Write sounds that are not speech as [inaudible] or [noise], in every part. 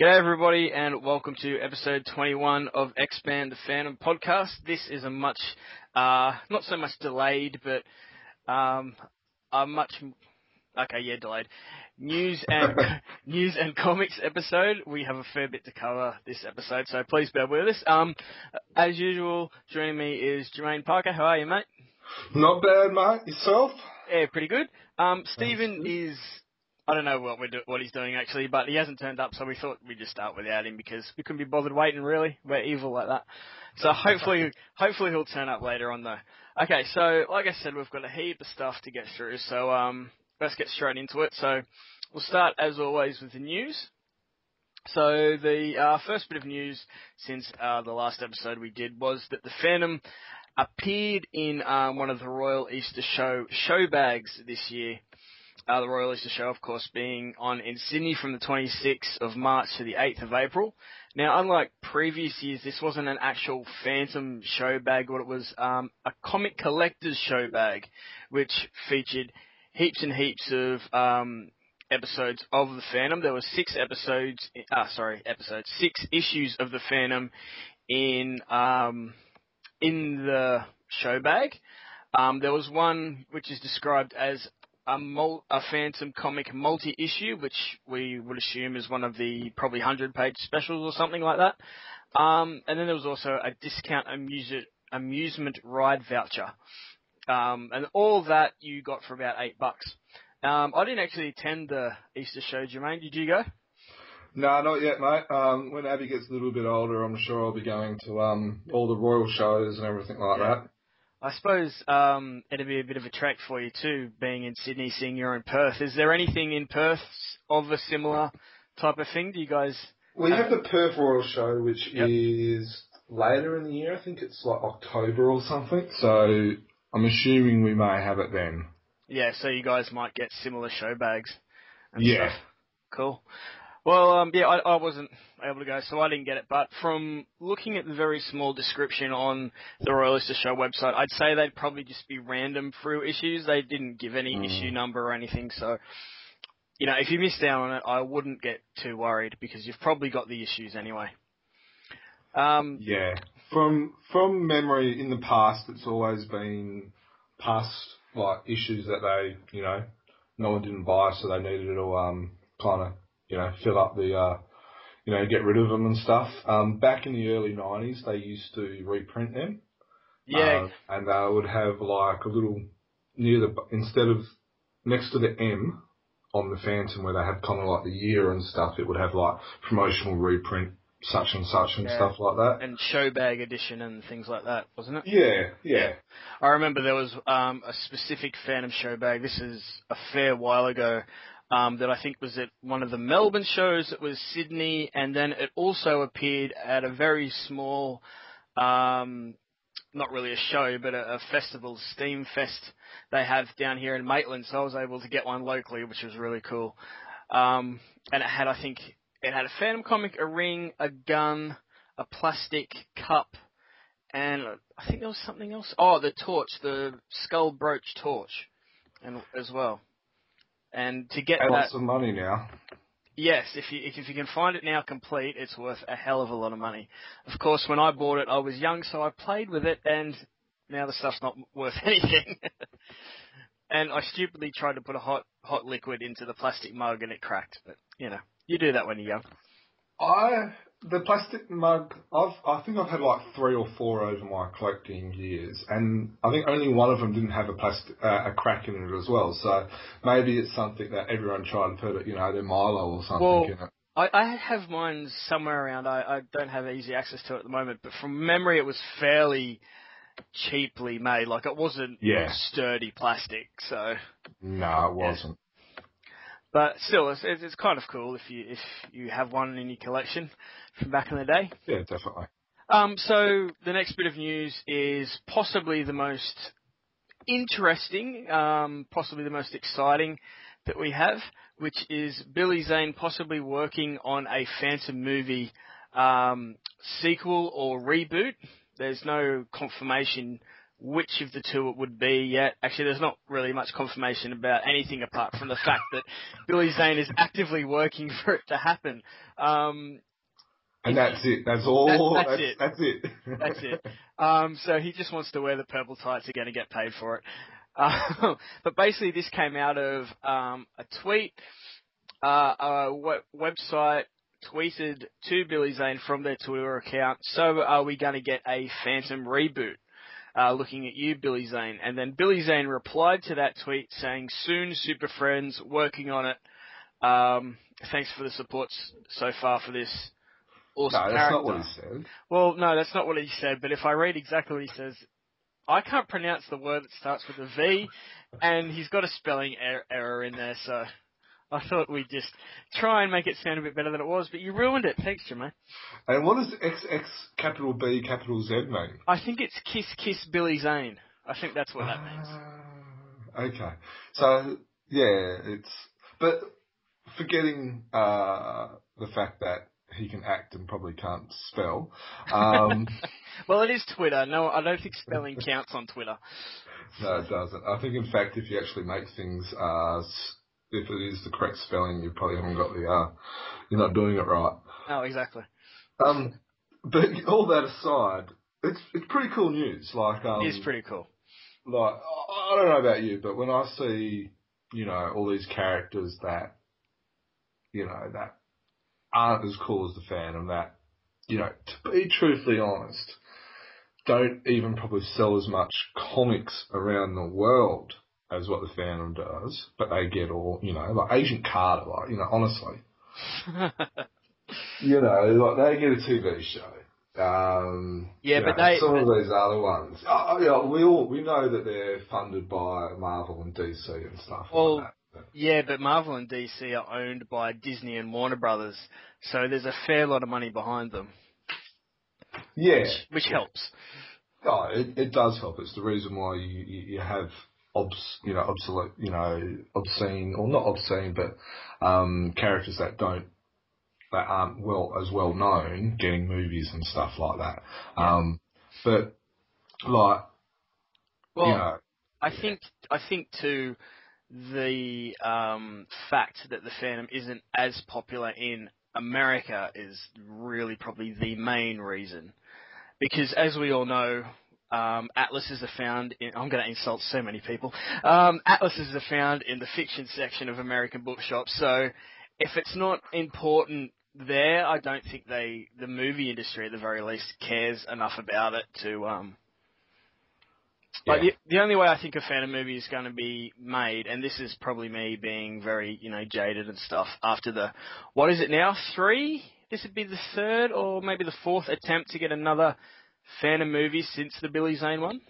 G'day everybody and welcome to episode 21 of Expand the Fandom podcast. This is a much, uh, not so much delayed, but, um, a much, okay, yeah, delayed. News and, [laughs] news and comics episode. We have a fair bit to cover this episode, so please bear with us. Um, as usual, joining me is Jermaine Parker. How are you, mate? Not bad, mate. Yourself? Yeah, pretty good. Um, Stephen is I don't know what we're do- what he's doing actually, but he hasn't turned up, so we thought we'd just start without him because we couldn't be bothered waiting. Really, we're evil like that. So [laughs] hopefully, hopefully he'll turn up later on though. Okay, so like I said, we've got a heap of stuff to get through, so um, let's get straight into it. So we'll start as always with the news. So the uh, first bit of news since uh, the last episode we did was that the Phantom appeared in um, one of the Royal Easter Show show bags this year. Uh, the Royal Easter Show, of course, being on in Sydney from the 26th of March to the 8th of April. Now, unlike previous years, this wasn't an actual Phantom show bag, but it was um, a comic collector's show bag, which featured heaps and heaps of um, episodes of the Phantom. There were six episodes, uh, sorry, episodes, six issues of the Phantom in um, in the show bag. Um, there was one which is described as a, mul- a Phantom comic multi-issue, which we would assume is one of the probably 100-page specials or something like that. Um, and then there was also a discount amusement, amusement ride voucher. Um, and all that you got for about eight bucks. Um, I didn't actually attend the Easter show, Jermaine. Did you go? No, not yet, mate. Um, when Abby gets a little bit older, I'm sure I'll be going to um, all the royal shows and everything like yeah. that. I suppose um, it'd be a bit of a trek for you too, being in Sydney, seeing you're in Perth. Is there anything in Perth of a similar type of thing? Do you guys? We have the Perth Royal Show, which yep. is later in the year. I think it's like October or something. So I'm assuming we may have it then. Yeah, so you guys might get similar show bags. yeah. Stuff. Cool. Well, um, yeah, I, I wasn't able to go, so I didn't get it. But from looking at the very small description on the Royal Easter Show website, I'd say they'd probably just be random Frew issues. They didn't give any mm. issue number or anything, so you know, if you missed out on it, I wouldn't get too worried because you've probably got the issues anyway. Um, yeah, from from memory, in the past, it's always been past like issues that they, you know, no one didn't buy, so they needed to um kind of you know, fill up the, uh, you know, get rid of them and stuff. Um, back in the early 90s, they used to reprint them. Yeah. Uh, and they would have like a little, near the, instead of next to the M on the Phantom where they had kind of like the year and stuff, it would have like promotional reprint such and such and yeah. stuff like that. And show bag edition and things like that, wasn't it? Yeah, yeah. I remember there was um, a specific Phantom show bag. This is a fair while ago um, that I think was at one of the Melbourne shows. It was Sydney, and then it also appeared at a very small, um, not really a show, but a, a festival, Steam Fest, they have down here in Maitland. So I was able to get one locally, which was really cool. Um, and it had, I think, it had a Phantom comic, a ring, a gun, a plastic cup, and I think there was something else. Oh, the torch, the skull brooch torch, and as well. And to get and that, lots of money now. Yes, if you if you can find it now complete, it's worth a hell of a lot of money. Of course, when I bought it, I was young, so I played with it, and now the stuff's not [laughs] worth anything. and I stupidly tried to put a hot hot liquid into the plastic mug, and it cracked. But you know, you do that when you're young. I the plastic mug, I've, I think I've had like three or four over my collecting years, and I think only one of them didn't have a plastic, uh, a crack in it as well. So maybe it's something that everyone tried to put it, you know, their Milo or something well, in it. I, I have mine somewhere around. I, I don't have easy access to it at the moment, but from memory, it was fairly cheaply made. Like it wasn't yeah. sturdy plastic, so. No, it wasn't. But still, it's, it's kind of cool if you if you have one in your collection from back in the day. Yeah, definitely. Um, so the next bit of news is possibly the most interesting, um, possibly the most exciting that we have, which is Billy Zane possibly working on a Phantom movie um, sequel or reboot. There's no confirmation which of the two it would be yet. Actually, there's not really much confirmation about anything apart from the [laughs] fact that Billy Zane is actively working [laughs] for it to happen. Um, and that's it. That's all. That, that's, that's, it. That's it. That's it. [laughs] Um, so he just wants to wear the purple tights again and get paid for it. Uh, but basically, this came out of um, a tweet. Uh, a website tweeted to Billy Zane from their Twitter account. So are we going to get a Phantom reboot? Uh, looking at you, Billy Zane. And then Billy Zane replied to that tweet saying, "Soon, Super Friends, working on it. Um, thanks for the support so far for this awesome no, that's character." not what he said. Well, no, that's not what he said. But if I read exactly what he says, I can't pronounce the word that starts with a V, and he's got a spelling er- error in there. So [laughs] I thought we'd just try and make it sound a bit better than it was. But you ruined it. Thanks, Jermaine. And what does XX capital B capital Z mean? I think it's Kiss Kiss Billy Zane. I think that's what that means. Ah, okay. So yeah, it's but forgetting uh, the fact that he can act and probably can't spell. Um, [laughs] well, it is Twitter. No, I don't think spelling [laughs] counts on Twitter. no, it doesn't. I think, in fact, if you actually make things, uh, if it is the correct spelling, you probably haven't got the, uh, you're not doing it right. Oh, exactly. Um, but [laughs] all that aside, it's it's pretty cool news. Like, um, It is pretty cool. like I I don't know about you, but when I see, you know, all these characters that, you know, that aren't as cool as the Phantom, that, you know, to be truthfully honest, don't even probably sell as much comics around the world as what the Phantom does, but they get all, you know, like Agent Carter, like, you know, honestly, [laughs] you know, like they get a TV show. Um, Yeah, but know, they- some of these other ones. Oh, oh, yeah, we all we know that they're funded by Marvel and DC and stuff Well, like that. But, yeah, but Marvel and DC are owned by Disney and Warner Brothers, so there's a fair lot of money behind them, yeah, which, which helps. oh, it, it does help. It's the reason why you you, you have obs, you know, obsolete, you know, obscene or not obscene, but um, characters that don't that aren't well as well known getting movies and stuff like that. Um, but like Well, you know, I think I think too the um, fact that the Phantom isn't as popular in America is really probably the main reason, because as we all know. Um, atlases are found in. I'm going to insult so many people. Um, atlases are found in the fiction section of American bookshops. So, if it's not important there, I don't think they, the movie industry at the very least, cares enough about it to um, but Yeah. the, the only way I think a Phantom movie is going to be made, and this is probably me being very, you know, jaded and stuff, after the, what is it now, three? This would be the third or maybe the fourth attempt to get another Phantom movie since the Billy Zane one.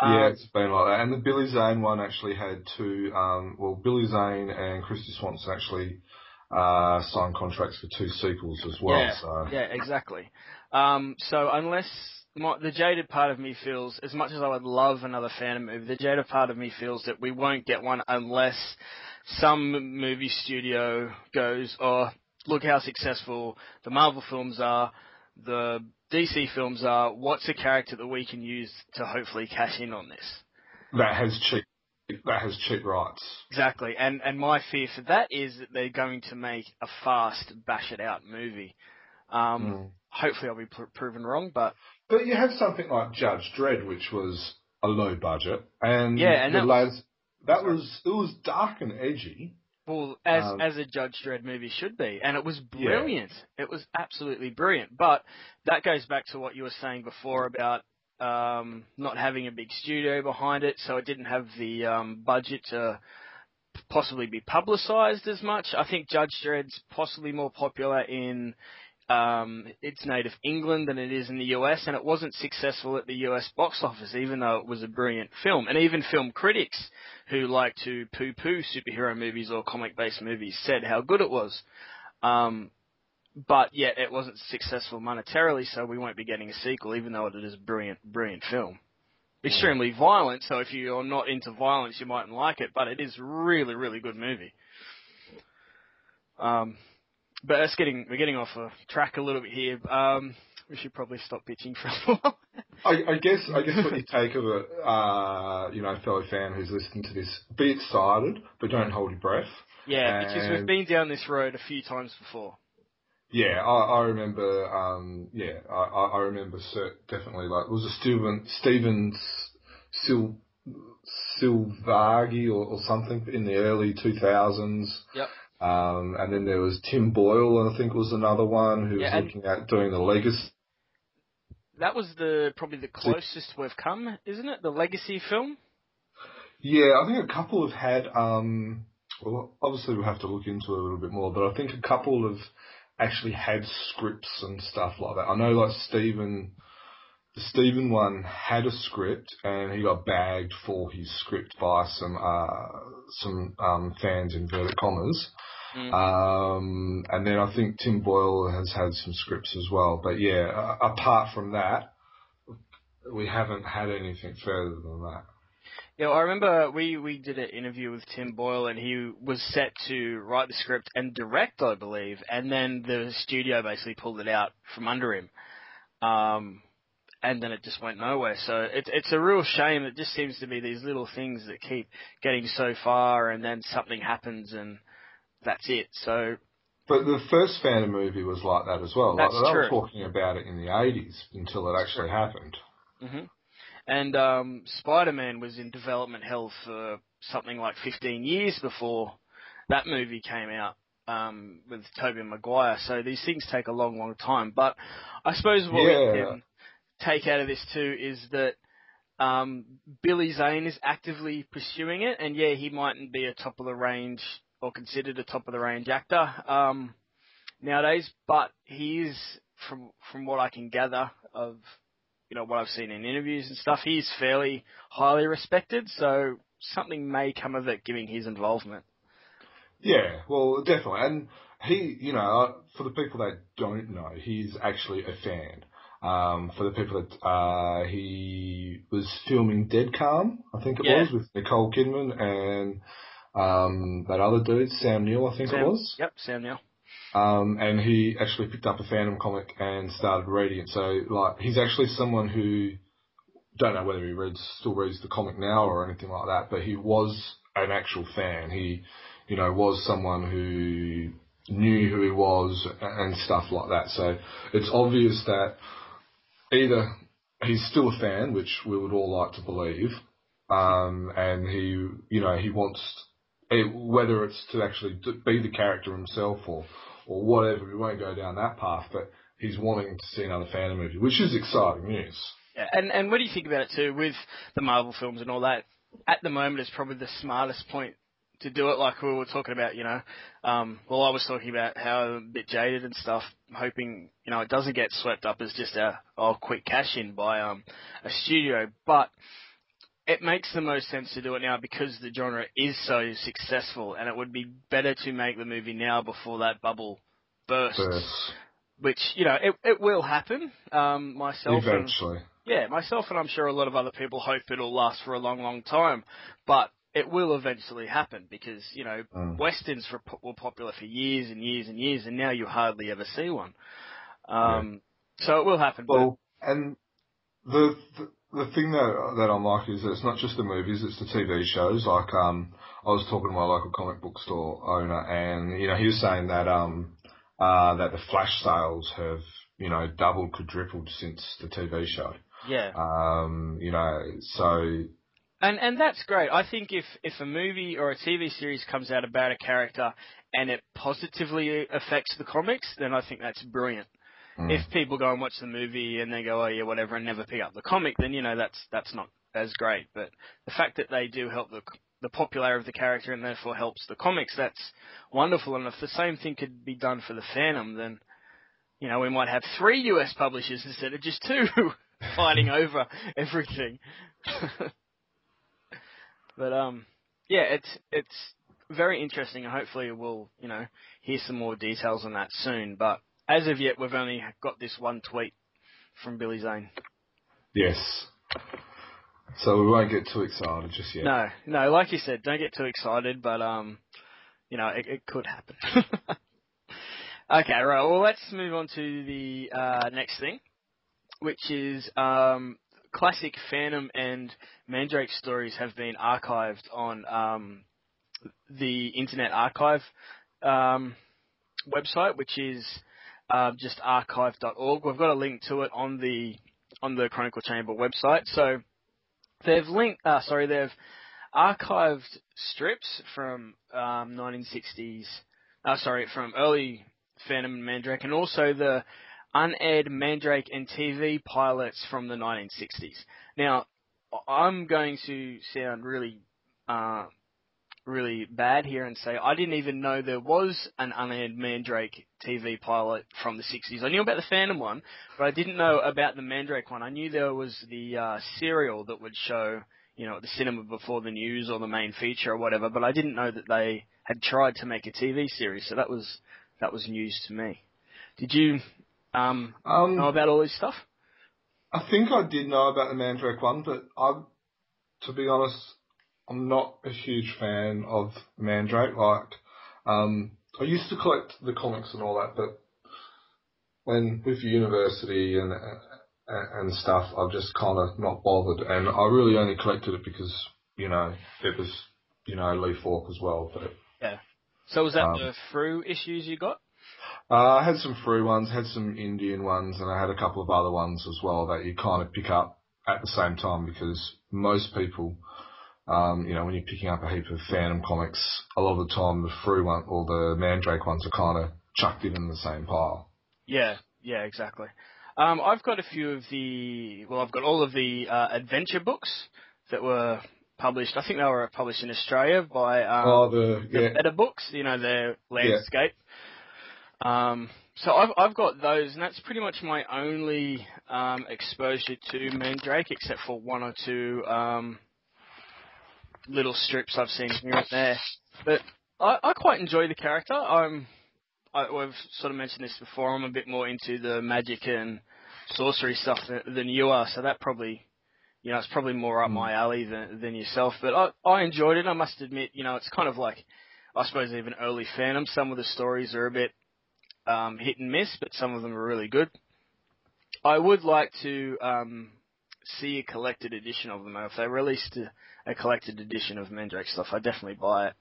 Yeah, Um, it's been like that. And the Billy Zane one actually had two, um, well, Billy Zane and Kristy Swanson actually uh, signed contracts for two sequels as well. yeah, so yeah, exactly. Um, so unless my, the jaded part of me feels, as much as I would love another Phantom movie, the jaded part of me feels that we won't get one unless some movie studio goes, oh, look how successful the Marvel films are, the DC films are. What's a character that we can use to hopefully cash in on this? that has cheap that has cheap rights. Exactly, and and my fear for that is that they're going to make a fast, bash it out movie. Um, Mm. Hopefully, I'll be pr- proven wrong, but But you have something like Judge Dredd, which was a low budget, and Yeah, and the that lads, that was it was dark and edgy. Well, as Um, as a Judge Dredd movie should be, and it was Yeah. brilliant. It was absolutely brilliant. But that goes back to what you were saying before about um, not having a big studio behind it, so it didn't have the um, budget to possibly be publicized as much. I think Judge Dredd's possibly more popular in um, its native England than it is in the US, and it wasn't successful at the US box office, even though it was a brilliant film. And even film critics who like to poo-poo superhero movies or comic-based movies said how good it was. Um, but yet it wasn't successful monetarily, so we won't be getting a sequel, even though it is a brilliant, brilliant film. Extremely violent, so if you're not into violence, you mightn't like it, but it is really, really good movie. Um, but that's getting we're getting off a track a little bit here. Um, we should probably stop bitching for a while. I, I guess I guess what you take of it, uh, you know, fellow fan who's listening to this, be excited, but don't hold your breath. Yeah, because we've been down this road a few times before. Yeah, I, I remember. Um, yeah, I, I remember definitely. Like, was it Steven Steven Sil Silvagi or, or something in the early two thousands. Yep. Um, and then there was Tim Boyle, and I think was another one who was Yeah, and- looking at doing the legacy. That was the probably the closest we've come, isn't it? The legacy film. Yeah, I think a couple have had. Um, well, obviously we'll have to look into it a little bit more, but I think a couple have actually had scripts and stuff like that. I know, like Stephen, the Stephen one had a script, and he got bagged for his script by some uh, some um, fans inverted commas. Mm. Um, and then I think Tim Boyle has had some scripts as well. But yeah, a- apart from that, we haven't had anything further than that. Yeah, I remember we, we did an interview with Tim Boyle, and he was set to write the script and direct, I believe, and then the studio basically pulled it out from under him, um, and then it just went nowhere. So it's it's a real shame. It just seems to be these little things that keep getting so far, and then something happens, and that's it. So But the first Phantom movie was like that as well. Like, That's they true. were talking about it in the 80s until it actually happened. hmm And um, Spider-Man was in development hell for something like 15 years before that movie came out um, with Tobey Maguire. So these things take a long, long time. But I suppose what we can take out of this too is that um, Billy Zane is actively pursuing it, and yeah, he mightn't be a top of the range or considered a top of the range actor um, nowadays, but he is, from from what I can gather of you know what I've seen in interviews and stuff, he's fairly highly respected. So something may come of it, giving his involvement. Yeah, well, definitely. And he, you know, uh, for the people that don't know, he's actually a fan. Um, for the people that, uh, he was filming Dead Calm, I think it Yeah. was, with Nicole Kidman and, um, that other dude, Sam Neill, I think Sam, it was. Yep, Sam Neill. Um, and he actually picked up a Phantom comic and started reading it. So, like, he's actually someone who, don't know whether he reads, still reads the comic now or anything like that, but he was an actual fan. He, you know, was someone who knew who he was and stuff like that. So, it's obvious that either he's still a fan, which we would all like to believe, um, and he, you know, he wants, eh, whether it's to actually be the character himself or, or whatever, we won't go down that path, but he's wanting to see another Phantom movie, which is exciting news. Yeah, and and what do you think about it too with the Marvel films and all that? At the moment, it's probably the smartest point to do it. Like we were talking about, you know. Um, well, I was talking about how I'm a bit jaded and stuff, hoping you know it doesn't get swept up as just a oh quick cash in by um a studio, but it makes the most sense to do it now because the genre is so successful, and it would be better to make the movie now before that bubble bursts. Which you know it it will happen. Um, myself and eventually. yeah, myself and I'm sure a lot of other people hope it'll last for a long, long time, but it will eventually happen because you know Mm. westerns were, were popular for years and years and years, and now you hardly ever see one. Um, So it will happen. but Well, and the, the the thing that that I'm like is that it's not just the movies; it's the TV shows. Like, um, I was talking to my local comic book store owner, and you know, he was saying that um, uh, that the Flash sales have you know doubled, quadrupled since the TV show. yeah, Um, you know, so and and that's great. I think if if a movie or a TV series comes out about a character and it positively affects the comics, then I think that's brilliant. Mm, if people go and watch the movie and they go, oh yeah, whatever, and never pick up the comic, then you know that's that's not as great. But the fact that they do help the the popularity of the character and therefore helps the comics, that's wonderful. And if the same thing could be done for the Phantom, then you know we might have three US publishers instead of just two [laughs] fighting [laughs] over everything. [laughs] but um, yeah, it's it's very interesting, and hopefully we'll you know hear some more details on that soon. But as of yet, we've only got this one tweet from Billy Zane. yes. So we won't get too excited just yet. No, no, like you said, don't get too excited, but um, you know, it, it could happen. [laughs] okay, right. Well, let's move on to the uh, next thing. which is um, classic Phantom and Mandrake stories have been archived on um, the Internet Archive um, website, which is uh, just archive.org. We've got a link to it on the on the Chronicle Chamber website. So they've linked, uh, sorry, they've archived strips from um, 1960s, uh, sorry, from early Phantom and Mandrake, and also the unaired Mandrake and TV pilots from the 1960s. Now, I'm going to sound really, uh, really bad here and say I didn't even know there was an unaired Mandrake TV pilot from the 60s. I knew about the Phantom one, but I didn't know about the Mandrake one. I knew there was the uh, serial that would show, you know, at the cinema before the news or the main feature or whatever, but I didn't know that they had tried to make a TV series. So that was that was news to me. Did you um, Um, know about all this stuff? I think I did know about the Mandrake one, but I, to be honest, I'm not a huge fan of Mandrake. Like, um, I used to collect the comics and all that, but when with university and and stuff, I've just kind of not bothered. And I really only collected it because you know it was you know Lee Falk as well. But yeah. So was that Um, the Frew issues you got? Uh, I had some Frew ones, had some Indian ones, and I had a couple of other ones as well that you kind of pick up at the same time because most people, um, you know, when you're picking up a heap of Phantom comics, a lot of the time the Frew one or the Mandrake ones are kind of chucked in in the same pile. Yeah, yeah, exactly. Um, I've got a few of the, well, I've got all of the uh, adventure books that were published. I think they were published in Australia by um, oh, the the better books, you know, their landscape. Um, so I've I've got those, and that's pretty much my only um, exposure to Mandrake, except for one or two um, little strips I've seen here and there. But I, I quite enjoy the character. I'm I, we've sort of mentioned this before. I'm a bit more into the magic and sorcery stuff than, than you are, so that probably, you know, it's probably more up my alley than than yourself. But I I enjoyed it. I must admit, you know, it's kind of like, I suppose even early Phantom. Some of the stories are a bit um, hit and miss, but some of them are really good. I would like to um, see a collected edition of them. If they released a, a collected edition of Mandrake stuff, I'd definitely buy it.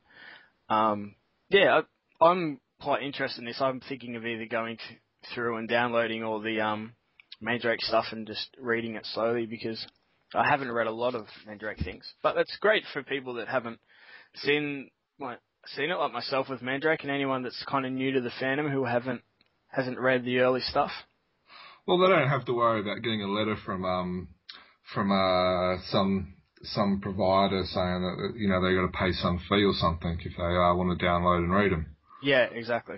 Um, yeah, I, I'm quite interested in this. I'm thinking of either going th- through and downloading all the um, Mandrake stuff and just reading it slowly because I haven't read a lot of Mandrake things. But that's great for people that haven't seen seen it, like myself with Mandrake, and anyone that's kind of new to the fandom who haven't hasn't read the early stuff. Well, they don't have to worry about getting a letter from um from uh some some provider saying that you know they got to pay some fee or something if they uh, want to download and read them. Yeah, exactly,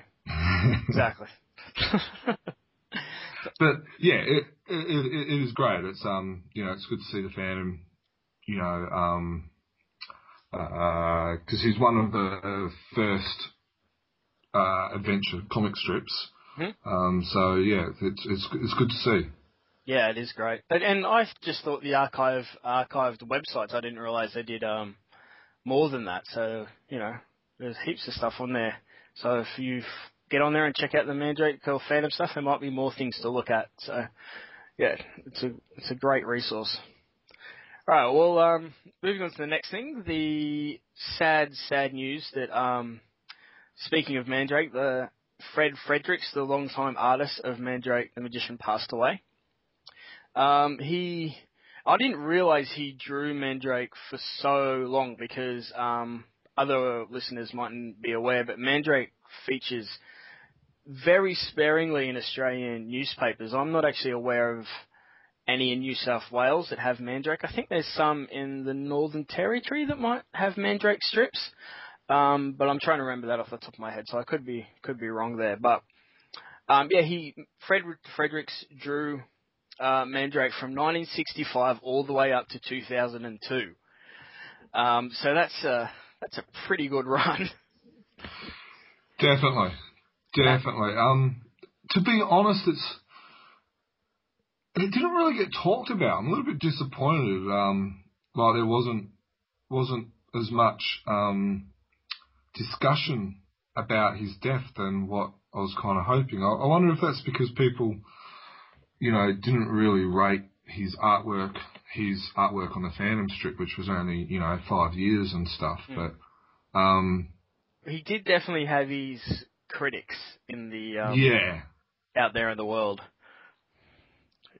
exactly. [laughs] But yeah, it, it it it is great. It's um you know it's good to see the Phantom, you know um because he's one of the uh, first uh, adventure comic strips. Mhm. Um so yeah, it's it's it's good to see. Yeah, it is great. And, and I just thought the archive archived websites. I didn't realize they did um more than that. So you know, there's heaps of stuff on there. So if you get on there and check out the Mandrake or Phantom stuff, there might be more things to look at. So yeah, it's a it's a great resource. Right, well, um, moving on to the next thing, the sad, sad news that, um, speaking of Mandrake, the Fred Fredericks, the longtime artist of Mandrake the Magician, passed away. Um, he, I didn't realize he drew Mandrake for so long because um, other listeners mightn't be aware, but Mandrake features very sparingly in Australian newspapers. I'm not actually aware of any in New South Wales that have Mandrake. I think there's some in the Northern Territory that might have Mandrake strips. Um, but I'm trying to remember that off the top of my head, so I could be could be wrong there. But um, yeah, he Fred Fredericks drew uh, Mandrake from 1965 all the way up to 2002. Um, so that's a that's a pretty good [laughs] run. Definitely, definitely. Um, to be honest, it's it didn't really get talked about. I'm a little bit disappointed. Um, like there wasn't wasn't as much um, discussion about his death than what I was kind of hoping. I, I wonder if that's because people you know, didn't really rate his artwork, his artwork on the Phantom strip, which was only, you know, five years and stuff. Mm. But, um, He did definitely have his critics in the um, yeah, out there in the world.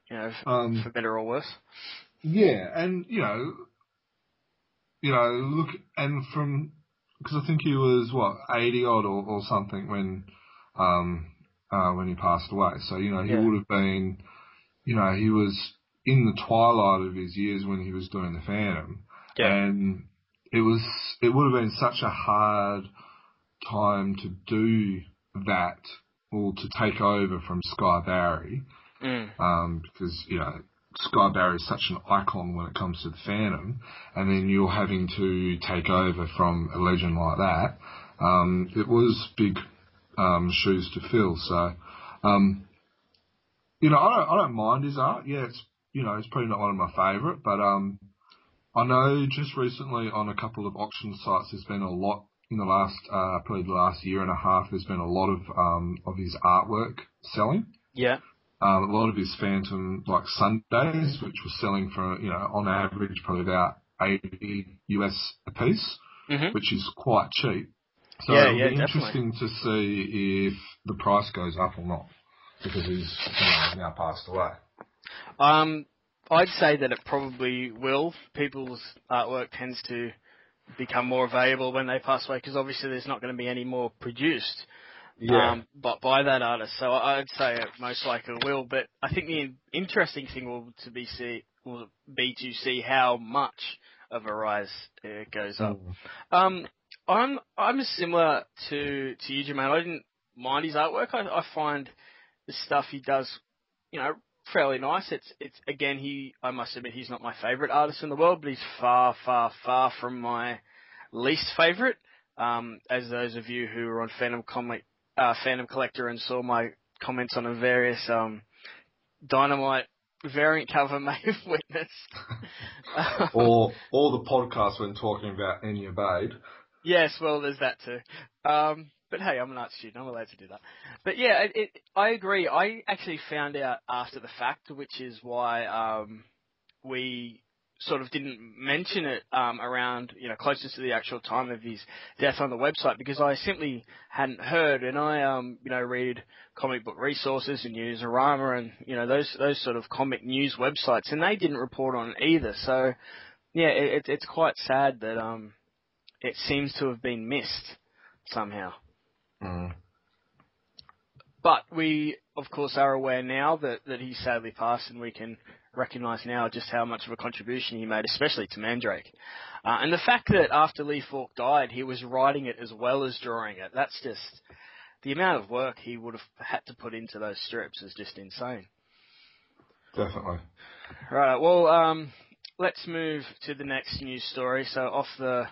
You know, f- um, for better or worse. Yeah, and you know, you know, look, and from because I think he was what eighty odd or, or something when, um, uh, when he passed away. So you know, he Yeah. would have been, you know, he was in the twilight of his years when he was doing the Phantom, and it was it would have been such a hard time to do that or to take over from Sy Barry Mm. um, because you know Sy Barry is such an icon when it comes to the Phantom, and then you're having to take over from a legend like that. Um, it was big um, shoes to fill. So, um, you know, I don't, I don't mind his art. Yeah, it's you know, it's probably not one of my favourite, but um, I know just recently on a couple of auction sites, there's been a lot in the last uh, probably the last year and a half. There's been a lot of um, of his artwork selling Yeah. um, a lot of his Phantom like Sundays, which was selling for you know on average probably about eighty US a piece, hmm which is quite cheap. So Yeah, it'll yeah, be definitely. interesting to see if the price goes up or not because he's you know, now passed away. Um, I'd say that it probably will. People's artwork tends to become more valuable when they pass away because obviously there's not going to be any more produced. Um, but by that artist, so I'd say it most likely will. But I think the interesting thing will to be see will be to see how much of a rise it goes up. Mm. Um, I'm I'm similar to to you, Jermaine. I didn't mind his artwork. I, I find the stuff he does, you know, fairly nice. It's it's again he I must admit he's not my favourite artist in the world, but he's far far far from my least favourite. Um, as those of you who were on Phantom Comic, uh, Phantom Collector and saw my comments on a various um, Dynamite variant cover may have witnessed. Or or the podcast when talking about Enya Bade. Yes, well, there's that too. Um, but hey, I'm an art student. I'm allowed to do that. But yeah, it, it, I agree. I actually found out after the fact, which is why um, we sort of didn't mention it um, around, you know, closest to the actual time of his death on the website because I simply hadn't heard. And I, um, you know, read comic book resources and Newsarama and you know those those sort of comic news websites, and they didn't report on it either. So yeah, it, it, it's quite sad that um, it seems to have been missed somehow. Mm. But we, of course, are aware now that, that he sadly passed, and we can recognise now just how much of a contribution he made, especially to Mandrake. Uh, and the fact that after Lee Falk died, he was writing it as well as drawing it, that's just, the amount of work he would have had to put into those strips is just insane. Definitely. Right, well, um, let's move to the next news story. So off the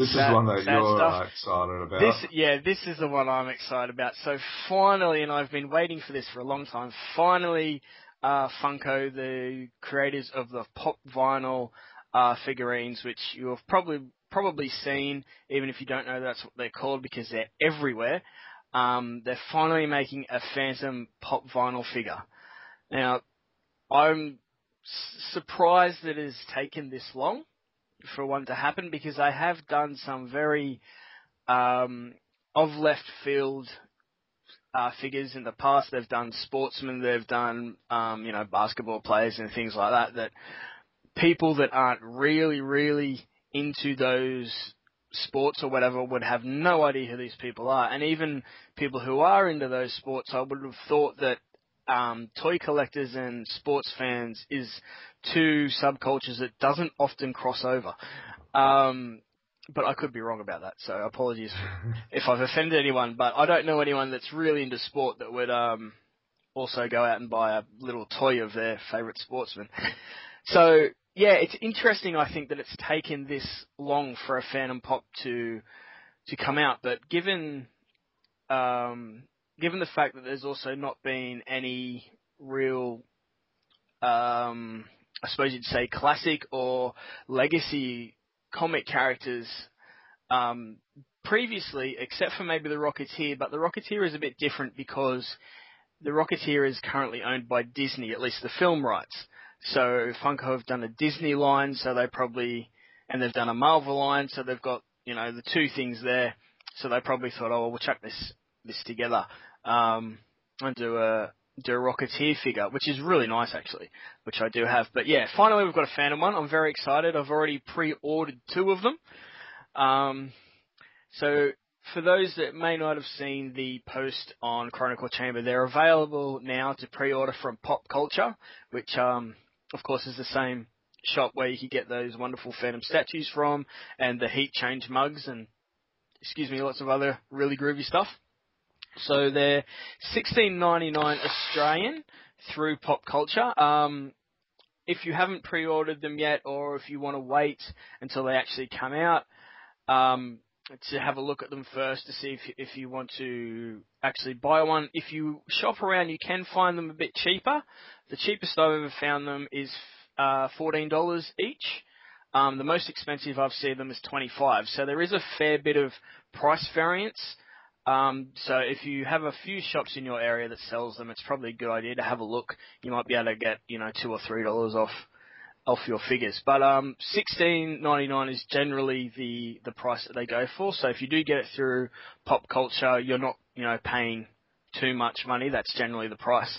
This Sad- is one that sad you're stuff. excited about. This, yeah, this is the one I'm excited about. So finally, and I've been waiting for this for a long time. Finally, uh, Funko, the creators of the pop vinyl uh, figurines, which you have probably probably seen, even if you don't know that's what they're called because they're everywhere. Um, they're finally making a Phantom pop vinyl figure. Now, I'm s- surprised that it has taken this long for one to happen because I have done some very um, of left field uh, figures in the past. They've done sportsmen, they've done um, you know basketball players and things like that. That people that aren't really really into those sports or whatever would have no idea who these people are, and even people who are into those sports, I would have thought that um, toy collectors and sports fans is two subcultures that doesn't often cross over. Um, but I could be wrong about that, so apologies [laughs] if I've offended anyone. But I don't know anyone that's really into sport that would um, also go out and buy a little toy of their favourite sportsman. [laughs] so yeah, it's interesting. I think that it's taken this long for a Phantom Pop to to come out, but given um, given the fact that there's also not been any real, um, I suppose you'd say, classic or legacy comic characters um, previously, except for maybe the Rocketeer. But the Rocketeer is a bit different because the Rocketeer is currently owned by Disney, at least the film rights. So Funko have done a Disney line, so they probably, and they've done a Marvel line, so they've got you know the two things there. So they probably thought, oh, well, we'll chuck this this together um, and do a do a Rocketeer figure, which is really nice actually, which I do have. But yeah, finally we've got a Phantom one. I'm very excited. I've already pre-ordered two of them. Um, so for those that may not have seen the post on Chronicle Chamber, they're available now to pre-order from Pop Culture, which um, of course is the same shop where you can get those wonderful Phantom statues from, and the heat change mugs, and excuse me, lots of other really groovy stuff. So they're sixteen ninety nine Australian through Pop Culture. Um, if you haven't pre-ordered them yet, or if you want to wait until they actually come out, um, to have a look at them first to see if if you want to actually buy one. If you shop around, you can find them a bit cheaper. The cheapest I've ever found them is uh, fourteen dollars each. Um, the most expensive I've seen them is twenty five. So there is a fair bit of price variance. Um, so if you have a few shops in your area that sells them, it's probably a good idea to have a look. You might be able to get you know two or three dollars off off your figures. But um, sixteen ninety nine is generally the the price that they go for. So if you do get it through pop culture, you're not you know paying too much money. That's generally the price.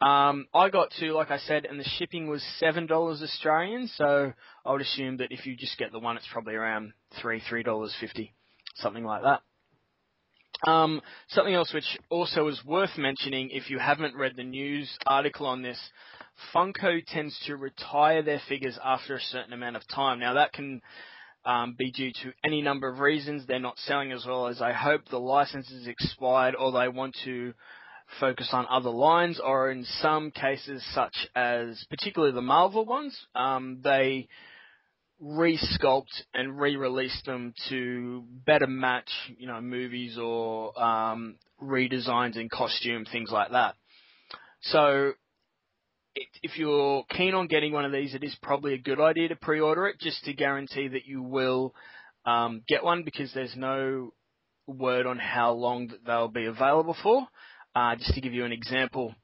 Um, I got two, like I said, and the shipping was seven dollars Australian. So I would assume that if you just get the one, it's probably around three three dollars fifty, something like that. Um, something else which also is worth mentioning, if you haven't read the news article on this, Funko tends to retire their figures after a certain amount of time. Now that can um, be due to any number of reasons. They're not selling as well as I hope. The license is expired, or they want to focus on other lines, or in some cases, such as particularly the Marvel ones, um, they re-sculpt and re-release them to better match, you know, movies or um, redesigns in costume, things like that. So if you're keen on getting one of these, it is probably a good idea to pre-order it just to guarantee that you will um, get one because there's no word on how long that they'll be available for. Uh, just to give you an example,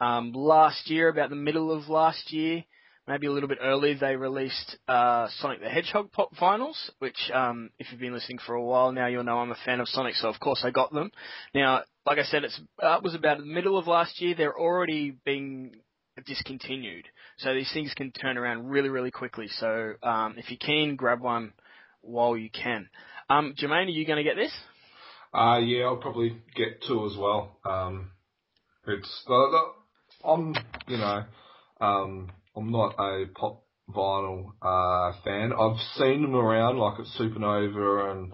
um, last year, about the middle of last year, maybe a little bit early, they released uh, Sonic the Hedgehog pop vinyls, which um, if you've been listening for a while now, you'll know I'm a fan of Sonic, so of course I got them. Now, like I said, it's uh, it was about the middle of last year. They're already being discontinued. So these things can turn around really, really quickly. So um, if you can, grab one while you can. Um, Jermaine, are you going to get this? Uh, yeah, I'll probably get two as well. Um, it's uh, I'm, you know, um, I'm not a pop vinyl uh, fan. I've seen them around, like at Supernova and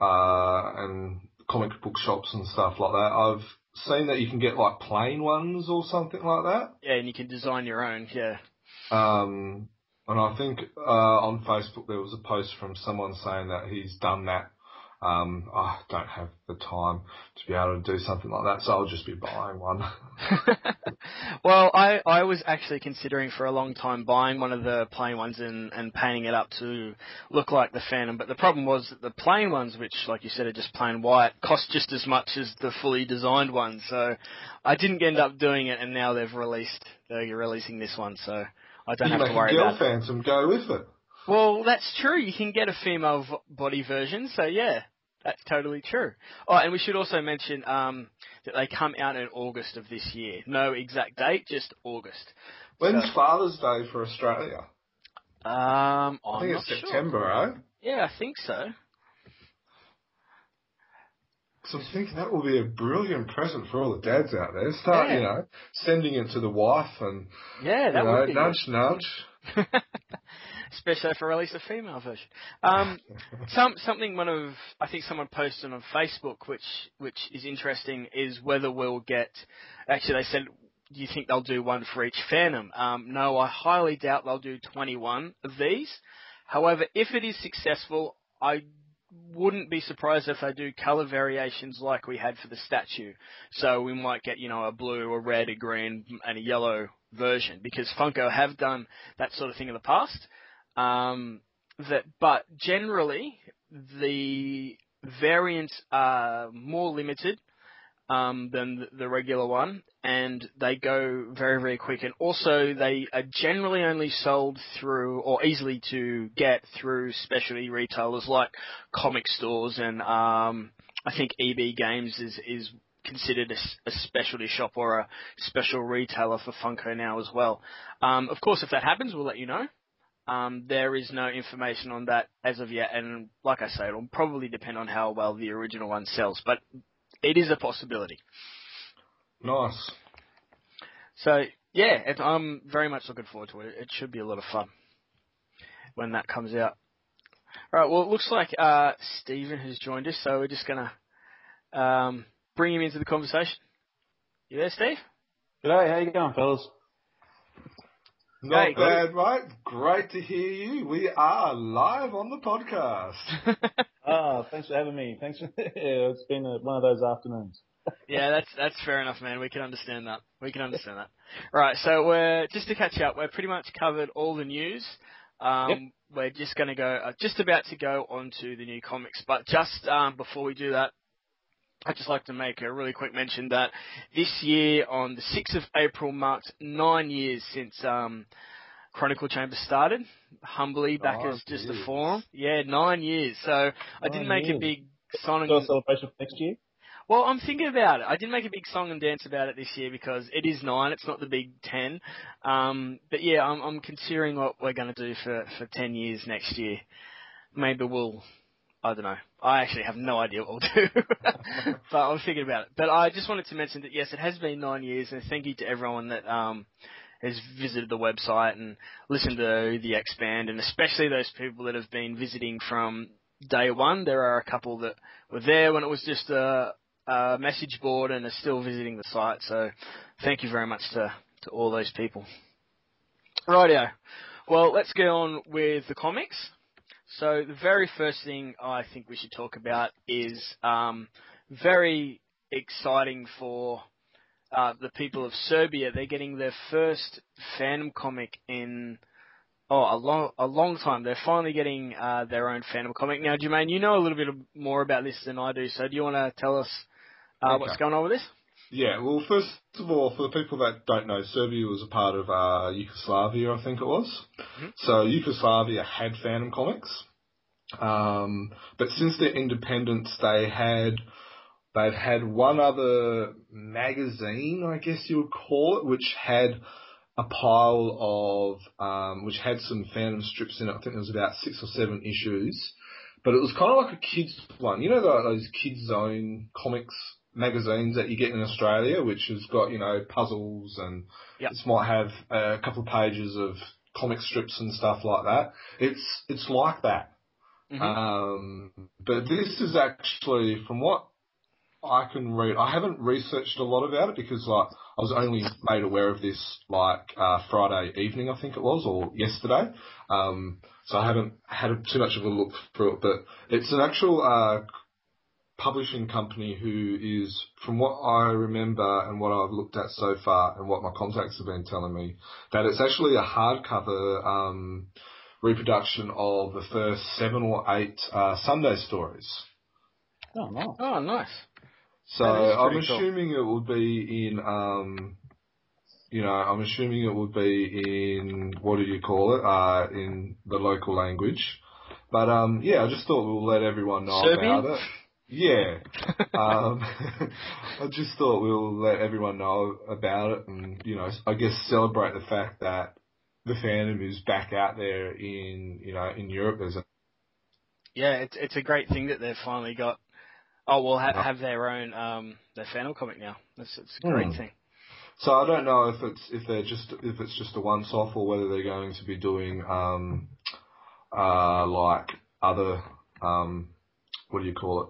uh, and comic book shops and stuff like that. I've seen that you can get like plain ones or something like that. Yeah, and you can design your own. Yeah. Um, and I think uh, on Facebook there was a post from someone saying that he's done that um, I don't have the time to be able to do something like that, so I'll just be buying one. [laughs] well, I, I was actually considering for a long time buying one of the plain ones and, and painting it up to look like the Phantom, but the problem was that the plain ones, which, like you said, are just plain white, cost just as much as the fully designed ones. So I didn't end up doing it, and now they've released, they're releasing this one, so I don't you have to worry girl about Phantom go with it. Well, that's true. You can get a female body version, so yeah, that's totally true. Oh, and we should also mention um, that they come out in August of this year. No exact date, just August. When's so, Father's Day for Australia? Um, I'm I think it's sure. September, right? Yeah, I think so. So I think that will be a brilliant present for all the dads out there. Start, yeah. you know, sending it to the wife and yeah, that you know, would be nudge, nudge. [laughs] especially if I release a female version. Um, some something one of I think someone posted on Facebook, which which is interesting, is whether we'll get. Actually, they said, do you think they'll do one for each Phantom? Um, no, I highly doubt they'll do 21 of these. However, if it is successful, I wouldn't be surprised if they do color variations like we had for the statue. So we might get, you know, a blue, a red, a green, and a yellow version because Funko have done that sort of thing in the past. Um, that, but generally, the variants are more limited. um, than the regular one, and they go very, very quick. And also, they are generally only sold through or easily to get through specialty retailers like comic stores, and um, I think EB Games is is considered a, a, specialty shop or a special retailer for Funko now as well. Um, of course, if that happens, we'll let you know. Um, there is no information on that as of yet, and like I say, it'll probably depend on how well the original one sells, but it is a possibility. Nice. So yeah, it, I'm very much looking forward to it. It should be a lot of fun when that comes out. All right. Well, it looks like uh, Stephen has joined us, so we're just gonna um, bring him into the conversation. You there, Steve? G'day. How you going, fellas? Not hey, bad, mate. Great to hear you. We are live on the podcast. oh, [laughs] thanks for having me. Thanks. For, [laughs] yeah, it's been a, one of those afternoons. [laughs] yeah, that's that's fair enough, man. We can understand that. We can understand that. Right. So we're just to catch up. We're pretty much covered all the news. Um, yep. We're just going to go, uh, just about to go on to the new comics. But just um, before we do that, I'd just like to make a really quick mention that this year, on the 6th of April, marked nine years since um, Chronicle Chamber started. Humbly, back oh, as just a forum. Yeah, nine years. So nine I didn't make years. a big song and celebration next year. Well, I'm thinking about it. I didn't make a big song and dance about it this year because it is nine. It's not the big ten. Um, but yeah, I'm, I'm considering what we're going to do for for ten years next year. Maybe we'll I don't know. I actually have no idea what we'll do, [laughs] but I'm thinking about it. But I just wanted to mention that yes, it has been nine years, and thank you to everyone that um, has visited the website and listened to the expand, and especially those people that have been visiting from day one. There are a couple that were there when it was just a, a message board and are still visiting the site. So thank you very much to to all those people. Rightio. Well, let's get on with the comics. So the very first thing I think we should talk about is um, very exciting for uh, the people of Serbia. They're getting their first Phantom comic in oh a long a long time. They're finally getting uh, their own Phantom comic now. Jermaine, you know a little bit more about this than I do. So do you want to tell us uh, okay. what's going on with this? Yeah, well, first of all, for the people that don't know, Serbia was a part of uh, Yugoslavia, I think it was. Mm-hmm. So Yugoslavia had Phantom Comics, um, but since their independence, they had they've had one other magazine, I guess you would call it, which had a pile of um, which had some Phantom strips in it. I think there was about six or seven issues, but it was kind of like a kids one. You know those Kids Zone comics magazines that you get in Australia, which has got you know puzzles and yep. this might have a couple of pages of comic strips and stuff like that. It's it's like that. Mm-hmm. Um, but this is actually from what I can read. I haven't researched a lot about it because like I was only made aware of this like uh, Friday evening, I think it was, or yesterday. Um, so I haven't had too much of a look through it. But it's an actual uh, publishing company who is, from what I remember and what I've looked at so far and what my contacts have been telling me, that it's actually a hardcover um, reproduction of the first seven or eight uh, Sunday stories. Oh, nice. Oh, nice. So I'm assuming cool. it would be in, um, you know, I'm assuming it would be in what do you call it? Uh, in the local language. But um, yeah, I just thought we'll let everyone know Serbian? about it. Yeah. [laughs] um, [laughs] I just thought we'll let everyone know about it and, you know, I guess celebrate the fact that the Phantom is back out there in, you know, in Europe as a. Yeah, it's, it's a great thing that they've finally got. Oh, well, have, have their own, um, their Phantom comic now. That's, it's a great mm. thing. So I don't know if it's if they're just if it's just a once off or whether they're going to be doing um, uh, like other um, what do you call it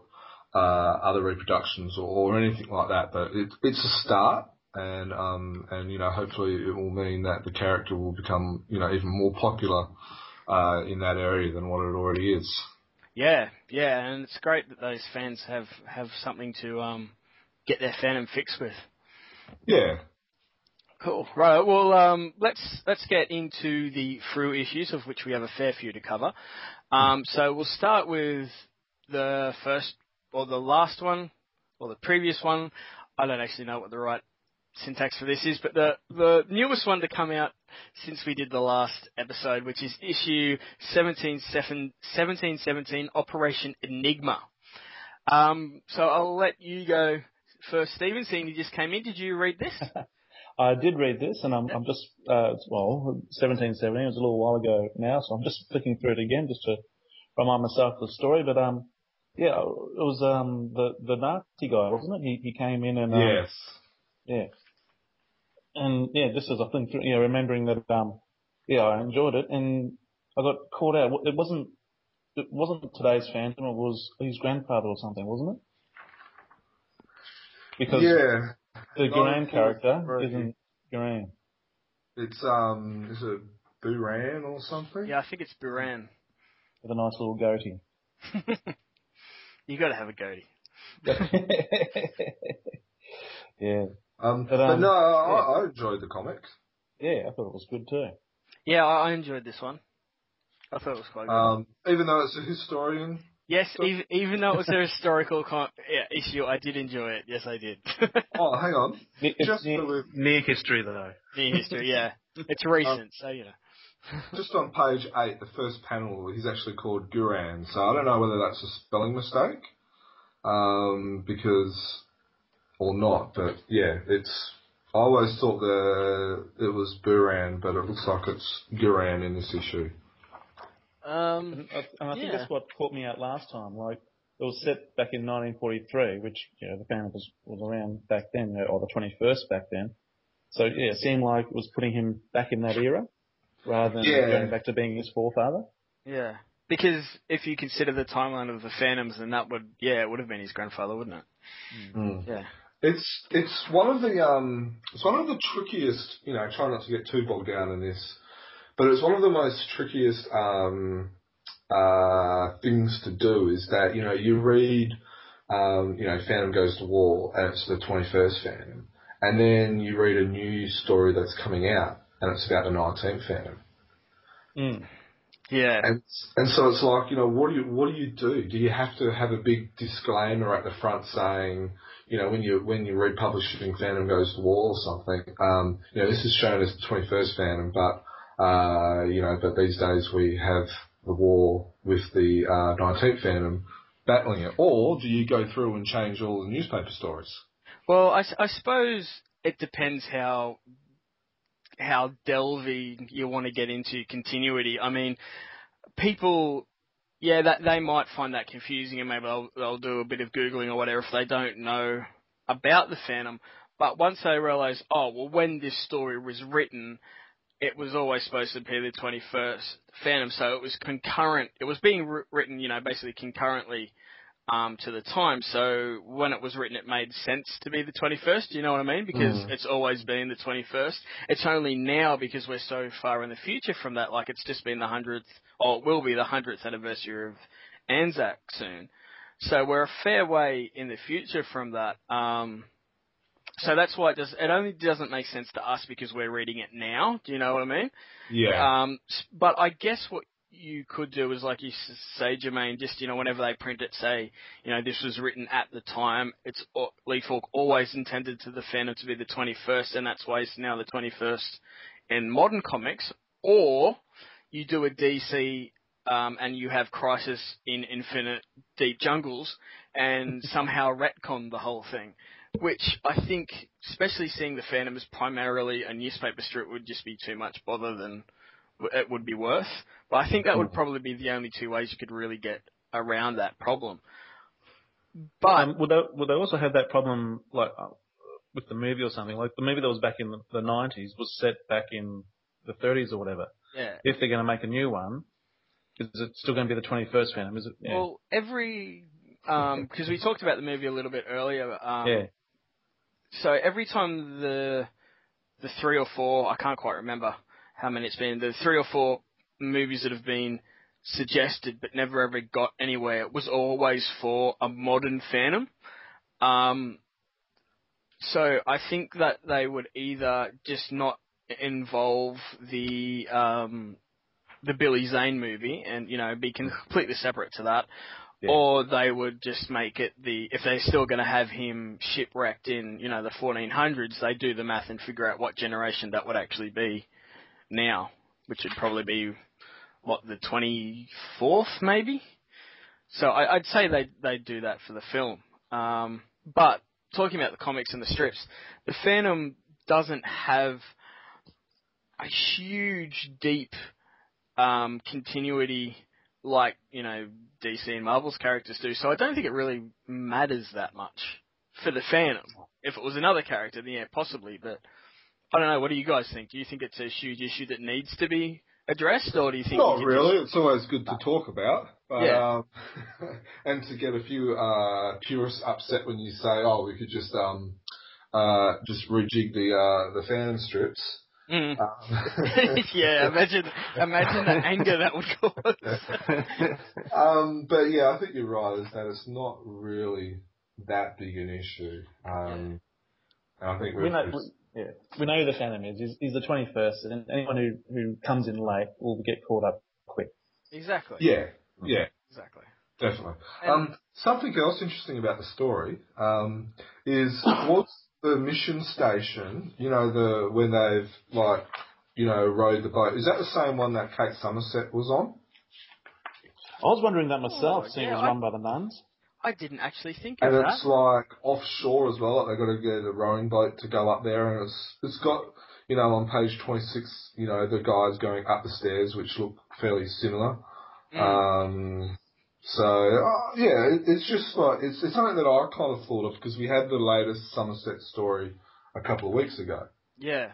uh, other reproductions or, or anything like that. But it, it's a start, and um, and you know hopefully it will mean that the character will become you know even more popular uh, in that area than what it already is. Yeah, yeah, and it's great that those fans have have something to um, get their Phantom fix with. Yeah. Cool. Right. Well, um, let's let's get into the through issues of which we have a fair few to cover. Um, so we'll start with the first or the last one, or the previous one, I don't actually know what the right syntax for this is, but the the newest one to come out since we did the last episode, which is issue 1717 Operation Enigma. Um, so I'll let you go first, Stephen. Seeing you just came in, did you read this? [laughs] I did read this, and I'm, I'm just uh, well, 1770 it was a little while ago now, so I'm just flicking through it again just to remind myself of the story. But um, yeah, it was um the the Nazi guy, wasn't it? He he came in and um, yes, yeah, and yeah, just as I think, you know, remembering that um, yeah, I enjoyed it, and I got caught out. It wasn't it wasn't today's Phantom. It was his grandfather or something, wasn't it? Because yeah, the Not Guran character three. isn't Guran. it's um, is it Buran or something? yeah, I think it's Buran. with a nice little goatee. [laughs] you got to have a goatee. [laughs] Um, yeah, But, but, um, no, I, yeah. I enjoyed the comic. yeah, I thought it was good too. Yeah, I, I enjoyed this one. I thought it was quite good. Um, even though it's a historian. yes, so- even, even though it was a historical con- yeah, issue, I did enjoy it. Yes, I did. [laughs] Oh, hang on. It's Just near- Near history, though. Near history, yeah. It's recent, [laughs] so you know. Just on page eight, the first panel, he's actually called Guran. So I don't know whether that's a spelling mistake, um, because or not. But yeah, it's. I always thought that it was Buran, but it looks like it's Guran in this issue. Um, And I, and I think Yeah. that's what caught me out last time. Like it was set back in 1943, which you know the Phantom was, was around back then, or the 21st back then. So yeah, it seemed like it was putting him back in that era, rather than Yeah. going back to being his forefather. yeah. Because if you consider the timeline of the Phantoms, then that would, yeah, it would have been his grandfather, wouldn't it? Mm. Yeah. It's it's one of the um it's one of the trickiest you know try not to get too bogged down in this, but it's one of the most trickiest um uh things to do is that you know you read um you know Phantom goes to war and it's the twenty first Phantom, and then you read a new story that's coming out and it's about the nineteenth Phantom, Mm. Yeah. and and so it's like you know what do you what do you do? Do you have to have a big disclaimer at the front saying you know, when you when you read publishing Phantom Goes to War or something, um, you know, this is shown as the 21st Phantom, but uh, you know, but these days we have the war with the uh, 19th Phantom battling it. Or do you go through and change all the newspaper stories? Well, I suppose it depends how how delvy you want to get into continuity. I mean, people, yeah, that they might find that confusing, and maybe they'll they'll do a bit of googling or whatever if they don't know about the Phantom. But once they realise, oh, well, when this story was written, it was always supposed to be the 21st Phantom, so it was concurrent. It was being written, you know, basically concurrently um, to the time. So when it was written, it made sense to be the 21st. You know what I mean? Because Mm. it's always been the 21st. It's only now because we're so far in the future from that. Like it's just been the hundredth, or it will be the hundredth anniversary of Anzac soon. So we're a fair way in the future from that. Um, so that's why it does. It only doesn't make sense to us because we're reading it now. Do you know what I mean? Yeah. Um, but I guess what you could do is, like you say, Jermaine, just you know, whenever they print it, say, you know, this was written at the time. It's Falk always intended to the Phantom to be the 21st, and that's why it's now the 21st in modern comics. Or you do a DC. Um, and you have Crisis in Infinite Deep Jungles, and [laughs] somehow retcon the whole thing, which I think, especially seeing the Phantom as primarily a newspaper strip, would just be too much bother than it would be worth. But I think that would probably be the only two ways you could really get around that problem. But Um, would they would they also have that problem like uh, with the movie or something? Like the movie that was back in the, 90s was set back in the 30s or whatever. yeah, If they're going to make a new one, is it still going to be the 21st Phantom? Is it? Yeah. well, every because we talked about the movie a little bit earlier. Um, yeah. So every time the the three or four, I can't quite remember how many it's been. The three or four movies that have been suggested but never ever got anywhere was always for a modern Phantom. Um, so I think that they would either just not involve the um, the Billy Zane movie and you know be completely separate to that, Yeah. Or they would just make it the if they're still going to have him shipwrecked in you know the 1400s, they do the math and figure out what generation that would actually be now, which would probably be what the 24th maybe. So I, I'd say they they do that for the film. Um, but talking about the comics and the strips, the Phantom doesn't have a huge, deep um, continuity like you know DC and Marvel's characters do. So I don't think it really matters that much for the Phantom. If it was another character, then yeah, possibly. But I don't know. What do you guys think? Do you think it's a huge issue that needs to be addressed, or do you think Not really. just- It's always good to talk about. But, Yeah. um, [laughs] and to get a few uh, purists upset when you say, "Oh, we could just um, uh, just rejig the uh, the fan strips." Mm. Um, [laughs] yeah, imagine imagine the anger that would cause. [laughs] um, but yeah, I think you're right. Is that it's not really that big an issue. Um, and I think We we've, know, we've- we, yeah, we know who the Phantom is. He's, he's the 21st, and anyone who, who comes in late will get caught up quick. exactly. yeah, yeah, Exactly. definitely. Um, something else interesting about the story um, is towards the mission station. You know, the when they've like you know rowed the boat. Is that the same one that Kate Somerset was on? I was wondering that myself, Oh, seeing yeah, it was I- run by the nuns. I didn't actually think of it. And that. it's like offshore as well. Like they've got to get a rowing boat to go up there, and it's it's got you know on page twenty six, you know the guys going up the stairs, which look fairly similar. Mm. Um, so uh, yeah, it, it's just like it's it's something that I kind of thought of because we had the latest Somerset story a couple of weeks ago, yeah.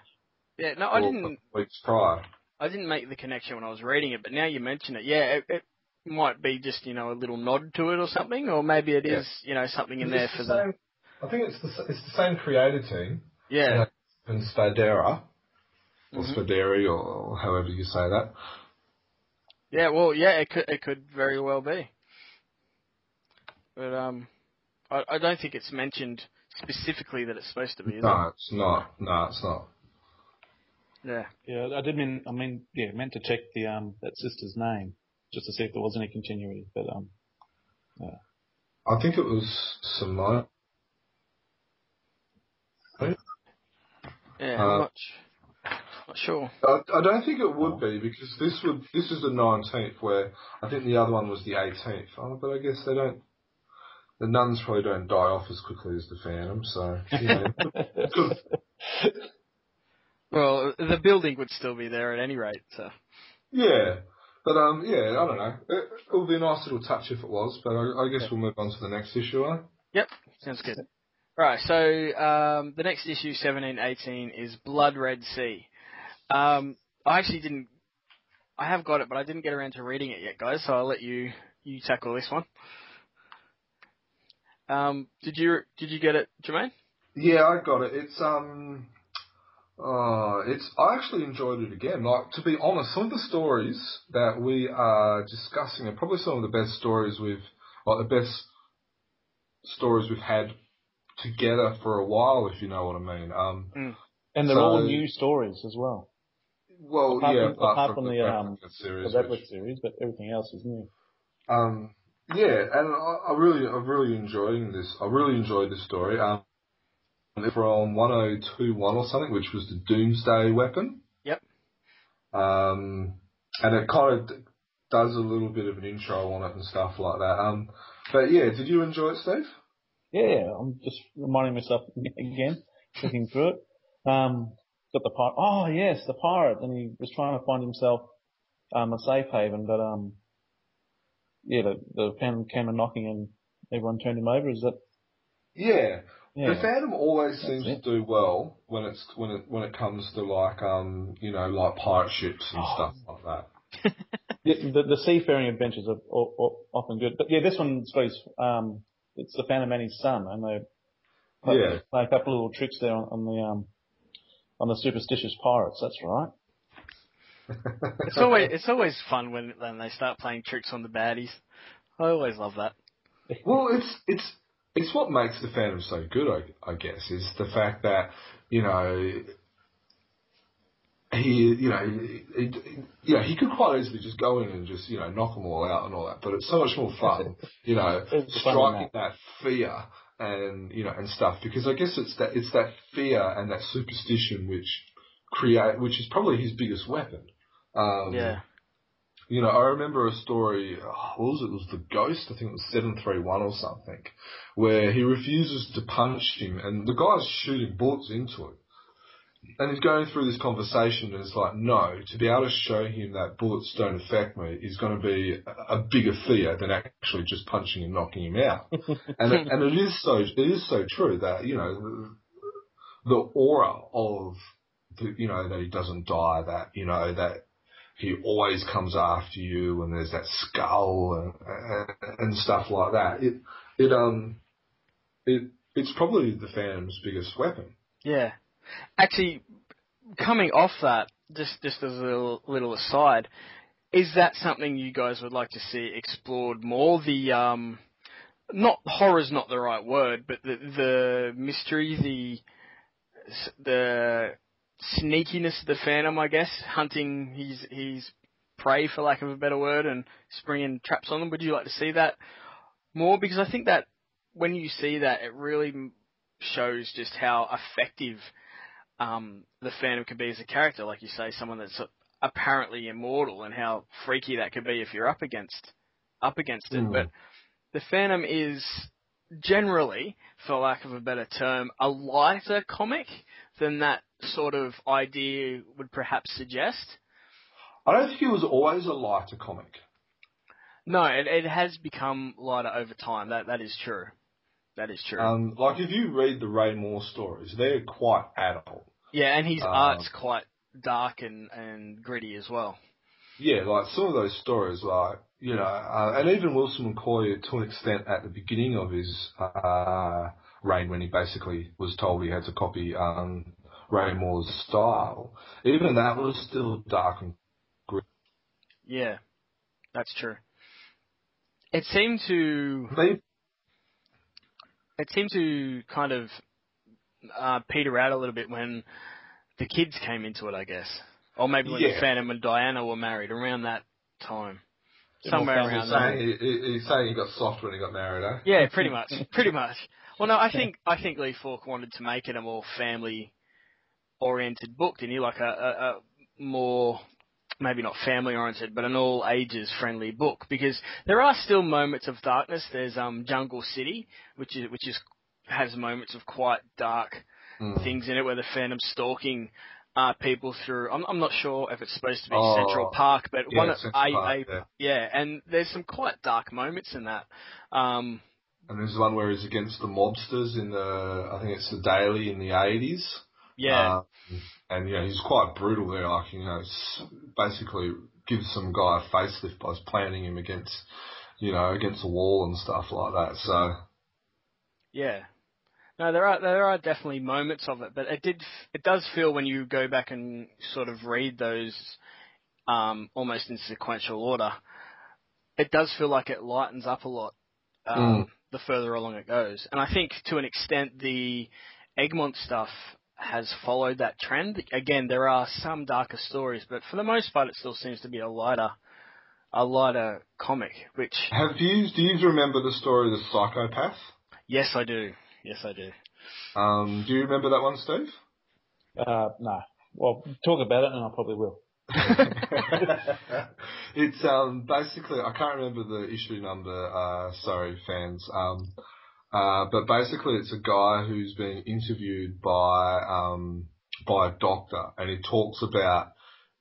Yeah. No, I didn't. weeks prior. I didn't make the connection when I was reading it, but now you mention it, yeah, it, it might be just you know a little nod to it or something, or maybe it is Yeah. you know something in there the for the same- I think it's the s- it's the same creator team yeah. Yeah. and Spadera or Mhm. Spaderi or however you say that. Yeah, well, yeah, it could it could very well be, but um, I, I don't think it's mentioned specifically that it's supposed to be. Is No, it's not. No, it's not. Yeah. Yeah, I did mean, I mean, yeah, meant to check the um that sister's name just to see if there was any continuity, but um, I think it was Simone. Yeah, Uh, I'm not, sure. I, I don't think it would be because this would this is the nineteenth, where I think the other one was the eighteenth. Oh, but I guess they don't. The nuns probably don't die off as quickly as the Phantom, so you know. [laughs] Well, the building would still be there at any rate. So yeah. But um, yeah, I don't know. It, it would be a nice little touch if it was, but I, I guess we'll move on to the next issue. Eh? sounds good. Right, so um, the next issue, 1718, is Blood Red Sea. Um, I actually didn't. I have got it, but I didn't get around to reading it yet, guys. So I'll let you you tackle this one. Um, did you did you get it, Jermaine? Yeah, I got it. It's um, uh, it's I actually enjoyed it again. Like to be honest, some of the stories that we are discussing are probably some of the best stories we've, like the best stories we've had together for a while, if you know what I mean. Um, and they're all new stories as well. well, Apart yeah, from- apart from the, um, Replicant The series, which- series, but everything else is new. Um, yeah, and I, I really, I'm really enjoying this. I really enjoyed this story. Um, from 1021 or something, which was the Doomsday weapon. Yep. Um, and it kind of does a little bit of an intro on it and stuff like that. Um, but yeah, did you enjoy it, Steve? Yeah, I'm just reminding myself again, looking through it. Um, got the pirate. Oh yes, the pirate, and he was trying to find himself um, a safe haven, but um, yeah, the the pen came a knocking and everyone turned him over. Is that? Yeah. Yeah. The Phantom always That's seems it. to do well when it's when it when it comes to like um you know like pirate ships and Oh. stuff like that. [laughs] The, the, the seafaring adventures are, are, are often good, but yeah, this one's got his, um, it's the Phantom and his son, and they play, Yeah. play a couple of little tricks there on, on the um, on the superstitious pirates. That's right. [laughs] It's always it's always fun when when they start playing tricks on the baddies. I always love that. Well, it's it's it's what makes the Phantom so good, I, I guess, is the fact that you know he, you know, he, he, you know, he could quite easily just go in and just, you know, knock them all out and all that. But it's so much more fun, you know, striking that fear and you know and stuff because I guess it's that it's that fear and that superstition which create which is probably his biggest weapon. Um, yeah. You know, I remember a story. Oh, what was it? It was the ghost. I think it was seven three one or something, where he refuses to punch him, and the guy's shooting bullets into it and he's going through this conversation and it's like, no, to be able to show him that bullets don't affect me is going to be a, bigger fear than actually just punching and knocking him out. [laughs] and it, and it is so it is so true that you know the, the aura of the, you know that he doesn't die, that you know that he always comes after you, and there's that skull and, and, stuff like that. It it um it it's probably the Phantom's biggest weapon. Yeah, Actually, coming off that, just just as a little, little aside, is that something you guys would like to see explored more? The um, not horror's not the right word, but the the mystery, the the sneakiness of the Phantom, I guess, hunting his his prey, for lack of a better word, and springing traps on them. Would you like to see that more? Because I think that when you see that, it really shows just how effective um, the Phantom can be as a character, like you say, someone that's apparently immortal, and how freaky that could be if you're up against up against it. Mm. But the Phantom is generally, for lack of a better term, a lighter comic than that sort of idea would perhaps suggest. I don't think it was always a lighter comic. No, it, it has become lighter over time. That that is true. That is true. Um, like if you read the Ray Moore stories, they're quite adult. Yeah, and his um, art's quite dark and, and gritty as well. Yeah, like some of those stories, like you know, uh, and even Wilson McCoy to an extent at the beginning of his uh, reign, when he basically was told he had to copy um, Ray Moore's style, even that was still dark and gritty. Yeah, that's true. It seemed to. They it seemed to kind of uh, peter out a little bit when the kids came into it, I guess, or maybe when yeah. the Phantom and Diana were married around that time. Somewhere around there. He's saying he got soft when he got married, eh? Yeah, pretty much, pretty much. Well, no, I [laughs] think I think Lee Falk wanted to make it a more family oriented book, didn't he? Like a, a, a more maybe not family oriented, but an all ages friendly book because there are still moments of darkness. There's um Jungle City, which is which is has moments of quite dark mm. things in it where the Phantom's stalking uh, people through. I'm, I'm not sure if it's supposed to be oh, Central Park, but yeah, one Park, a, yeah. yeah, and there's some quite dark moments in that. Um, and there's one where he's against the mobsters in the, I think it's the Daily in the 80s. Yeah. Um, and, yeah, he's quite brutal there. Like, you know, basically gives some guy a facelift by planting him against, you know, against a wall and stuff like that. So. Yeah. No, there are there are definitely moments of it, but it did it does feel when you go back and sort of read those um, almost in sequential order, it does feel like it lightens up a lot um, mm. the further along it goes. And I think to an extent the Egmont stuff has followed that trend. Again, there are some darker stories, but for the most part, it still seems to be a lighter, a lighter comic. Which have you? Do you remember the story of the psychopath? Yes, I do. Yes, I do. Um, do you remember that one, Steve? Uh, no. Well, talk about it, and I probably will. [laughs] it's um basically I can't remember the issue number. Uh, sorry, fans. Um, uh, but basically, it's a guy who's being interviewed by um, by a doctor, and he talks about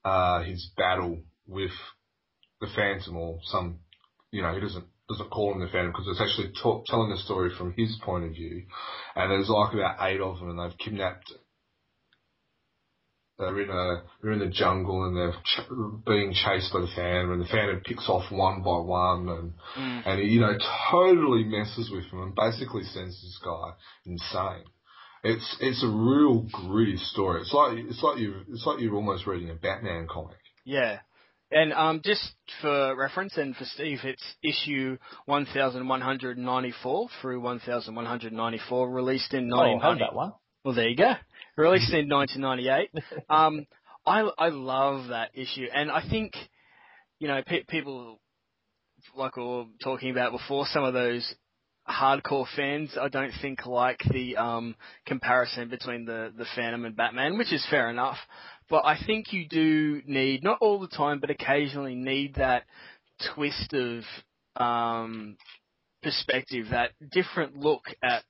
uh, his battle with the Phantom, or some, you know, he doesn't doesn't call him the Phantom because it's actually talk, telling the story from his point of view. And there's like about eight of them, and they've kidnapped they're in a they're in the jungle and they're ch- being chased by the Phantom, and the Phantom picks off one by one, and mm. and he, you know totally messes with them and basically sends this guy insane. It's it's a real gritty story. It's like it's like you it's like you're almost reading a Batman comic. Yeah. And um, just for reference and for Steve, it's issue 1194 through 1194, released in 1990. Oh, I that one. Well, there you go released in 1998. [laughs] Um, I I love that issue, and I think you know pe- people like we were talking about before, some of those hardcore fans I don't think like the um, comparison between the the Phantom and Batman, which is fair enough. But I think you do need not all the time, but occasionally need that twist of um, perspective, that different look at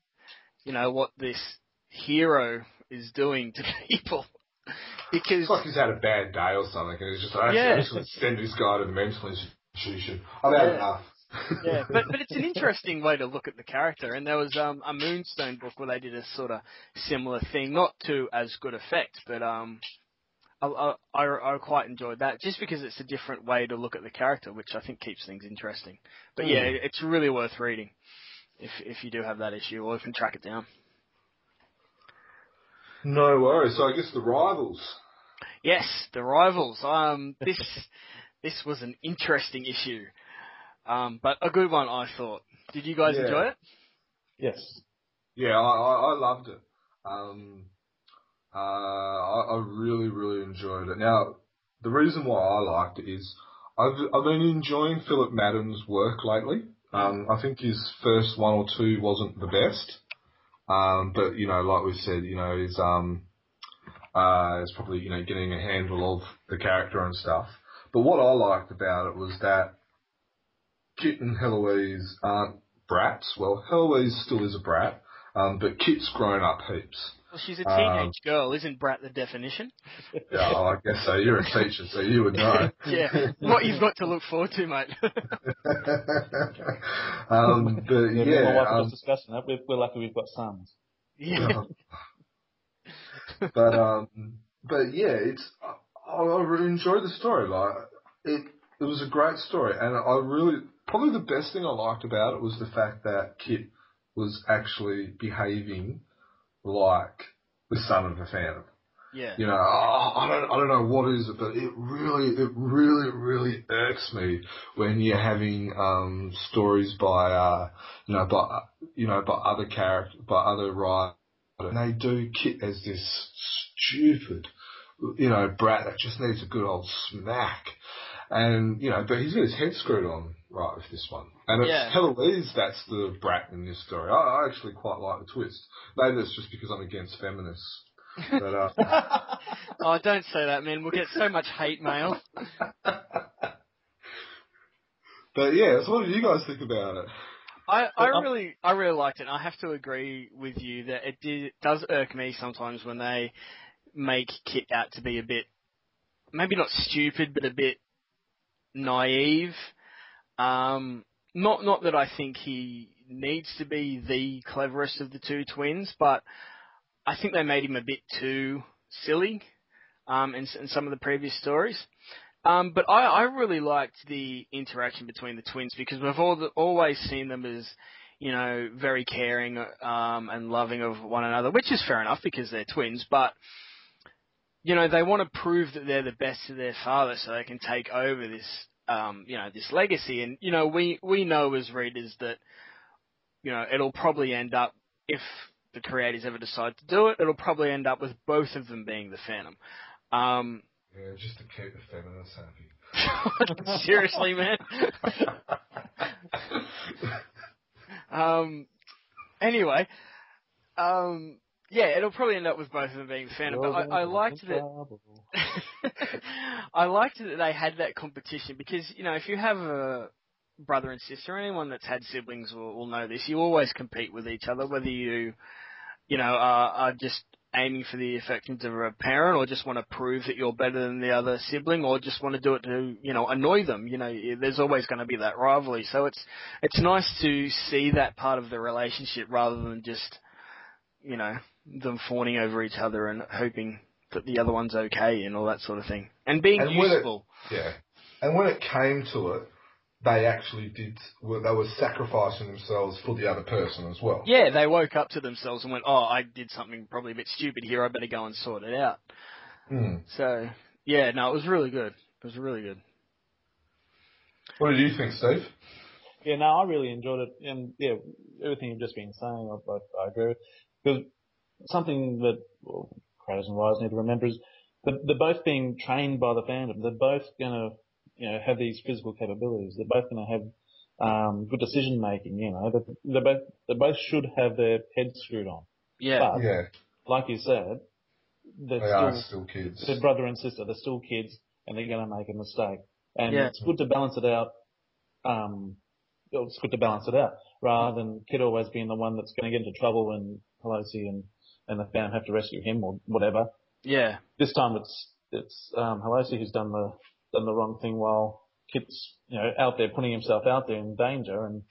you know what this hero is doing to [laughs] people. because It's like he's had a bad day or something, and he's just like, actually, Yeah. I'm just send this guy to the mental institution. I've had Yeah. enough. yeah, [laughs] but but it's an interesting way to look at the character. And there was um, a Moonstone book where they did a sort of similar thing, not to as good effect, but um, I, I I I quite enjoyed that just because it's a different way to look at the character, which I think keeps things interesting. But yeah, Hmm. it's really worth reading if if you do have that issue or if you can track it down. No worries. So I guess the rivals. Yes, the rivals. Um, this [laughs] this was an interesting issue, um, but a good one I thought. Did you guys Yeah. enjoy it? Yes. Yeah, I, I, I loved it. Um, uh, I, I really, really enjoyed it. Now, the reason why I liked it is I've I've been enjoying Philip Madden's work lately. Um, I think his first one or two wasn't the best, um, but you know, like we said, you know, is um, uh, is probably you know getting a handle of the character and stuff. But what I liked about it was that Kit and Heloise aren't brats. Well, Heloise still is a brat, um, but Kit's grown up heaps. Well, she's a Um, teenage girl, isn't Brat the definition? Yeah, well, I guess so. You're a teacher, so you would know. [laughs] Yeah, what you've got to look forward to, mate. [laughs] um, but Yeah, me and my yeah, wife um, just discussing that. We're, we're lucky we've got sons. yeah, but um, but yeah, it's I, I really enjoyed the story. Like it, it was a great story, and I really probably the best thing I liked about it was the fact that Kit was actually behaving like the son of the Phantom. yeah, You know, oh, I don't, I don't know what is it, but it really, it really, really irks me when you're having um, stories by, uh, you know, by, you know, by other character, by other writers, and they do Kit as this stupid, you know, brat that just needs a good old smack. And, you know, but he's got his head screwed on right with this one. And it's Yeah. Heloise that's the brat in this story. I, I actually quite like the twist. Maybe it's just because I'm against feminists. But, uh, [laughs] Oh, don't say that, man. We'll get so much hate mail. [laughs] But yeah, so what did you guys think about it? I, I Um, really, I really liked it. And I have to agree with you that it did, does irk me sometimes when they make Kit out to be a bit, maybe not stupid, but a bit naive. Um, not, not that I think he needs to be the cleverest of the two twins, but I think they made him a bit too silly, um, in, in some of the previous stories. Um, but I, I really liked the interaction between the twins because we've all, always seen them as, you know, very caring um, and loving of one another, which is fair enough because they're twins. But you know, they want to prove that they're the best of their father, so they can take over this, um, you know, this legacy. And you know, we we know as readers that, you know, it'll probably end up if the creators ever decide to do it, it'll probably end up with both of them being the Phantom. Um, Yeah, just to keep the feminists [laughs] happy. Seriously, man. [laughs] um. Anyway, um. Yeah, it'll probably end up with both of them being the Phantom, but I, I liked that. [laughs] I liked that they had that competition because you know if you have a brother and sister, anyone that's had siblings will, will know this. You always compete with each other, whether you, you know, are, are just aiming for the affections of a parent, or just want to prove that you're better than the other sibling, or just want to do it to you know annoy them. You know, there's always going to be that rivalry. So it's it's nice to see that part of the relationship rather than just you know them fawning over each other and hoping that the other one's okay and all that sort of thing, and being And when it- useful. yeah. And when it came to it, they actually did, well, they were sacrificing themselves for the other person as well. Yeah, they woke up to themselves and went, "Oh, I did something probably a bit stupid here. I better go and sort it out." Hmm. So, yeah, no, it was really good. It was really good. What did you think, Steve? Yeah, no, I really enjoyed it, and yeah, everything you've just been saying, I, I, I agree with. Because something that well, creators and writers need to remember is they're, they're both being trained by the Phantom. They're both going to, you know, have these physical capabilities. They're both going to have um, good decision making. You know, they they both they both should have their heads screwed on. Yeah. But Yeah, like you said, they're they still are still kids. they're brother and sister. They're still kids, and they're going to make a mistake. And Yeah. it's good to balance it out. Um, it's good to balance it out rather than Kit always being the one that's going to get into trouble and Heloise and and the fam have to rescue him or whatever. Yeah. This time it's it's um, Heloise who's done the done the wrong thing while Kit's you know out there putting himself out there in danger, and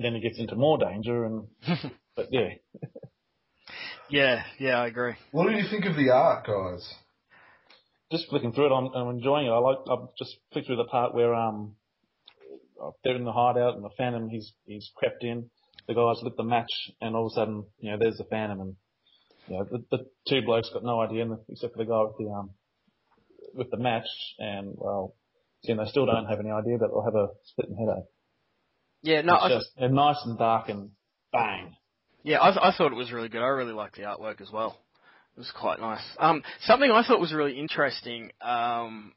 then he gets into more danger. And [laughs] but yeah, Yeah. Yeah. I agree. What do you think of the art, guys? just flicking through it, I'm, I'm enjoying it. I like I've just flicked through the part where um they're in the hideout and the Phantom he's he's crept in. The guys lit the match, and all of a sudden, you know, there's the Phantom, and you know, the, the two blokes got no idea, except for the guy with the um with the match, and well, you know, they still don't have any idea that they'll have a splitting headache. Yeah. No. it's I, just they're nice and dark and bang. Yeah, I, I thought it was really good. I really liked the artwork as well. It was quite nice. Um, something I thought was really interesting um,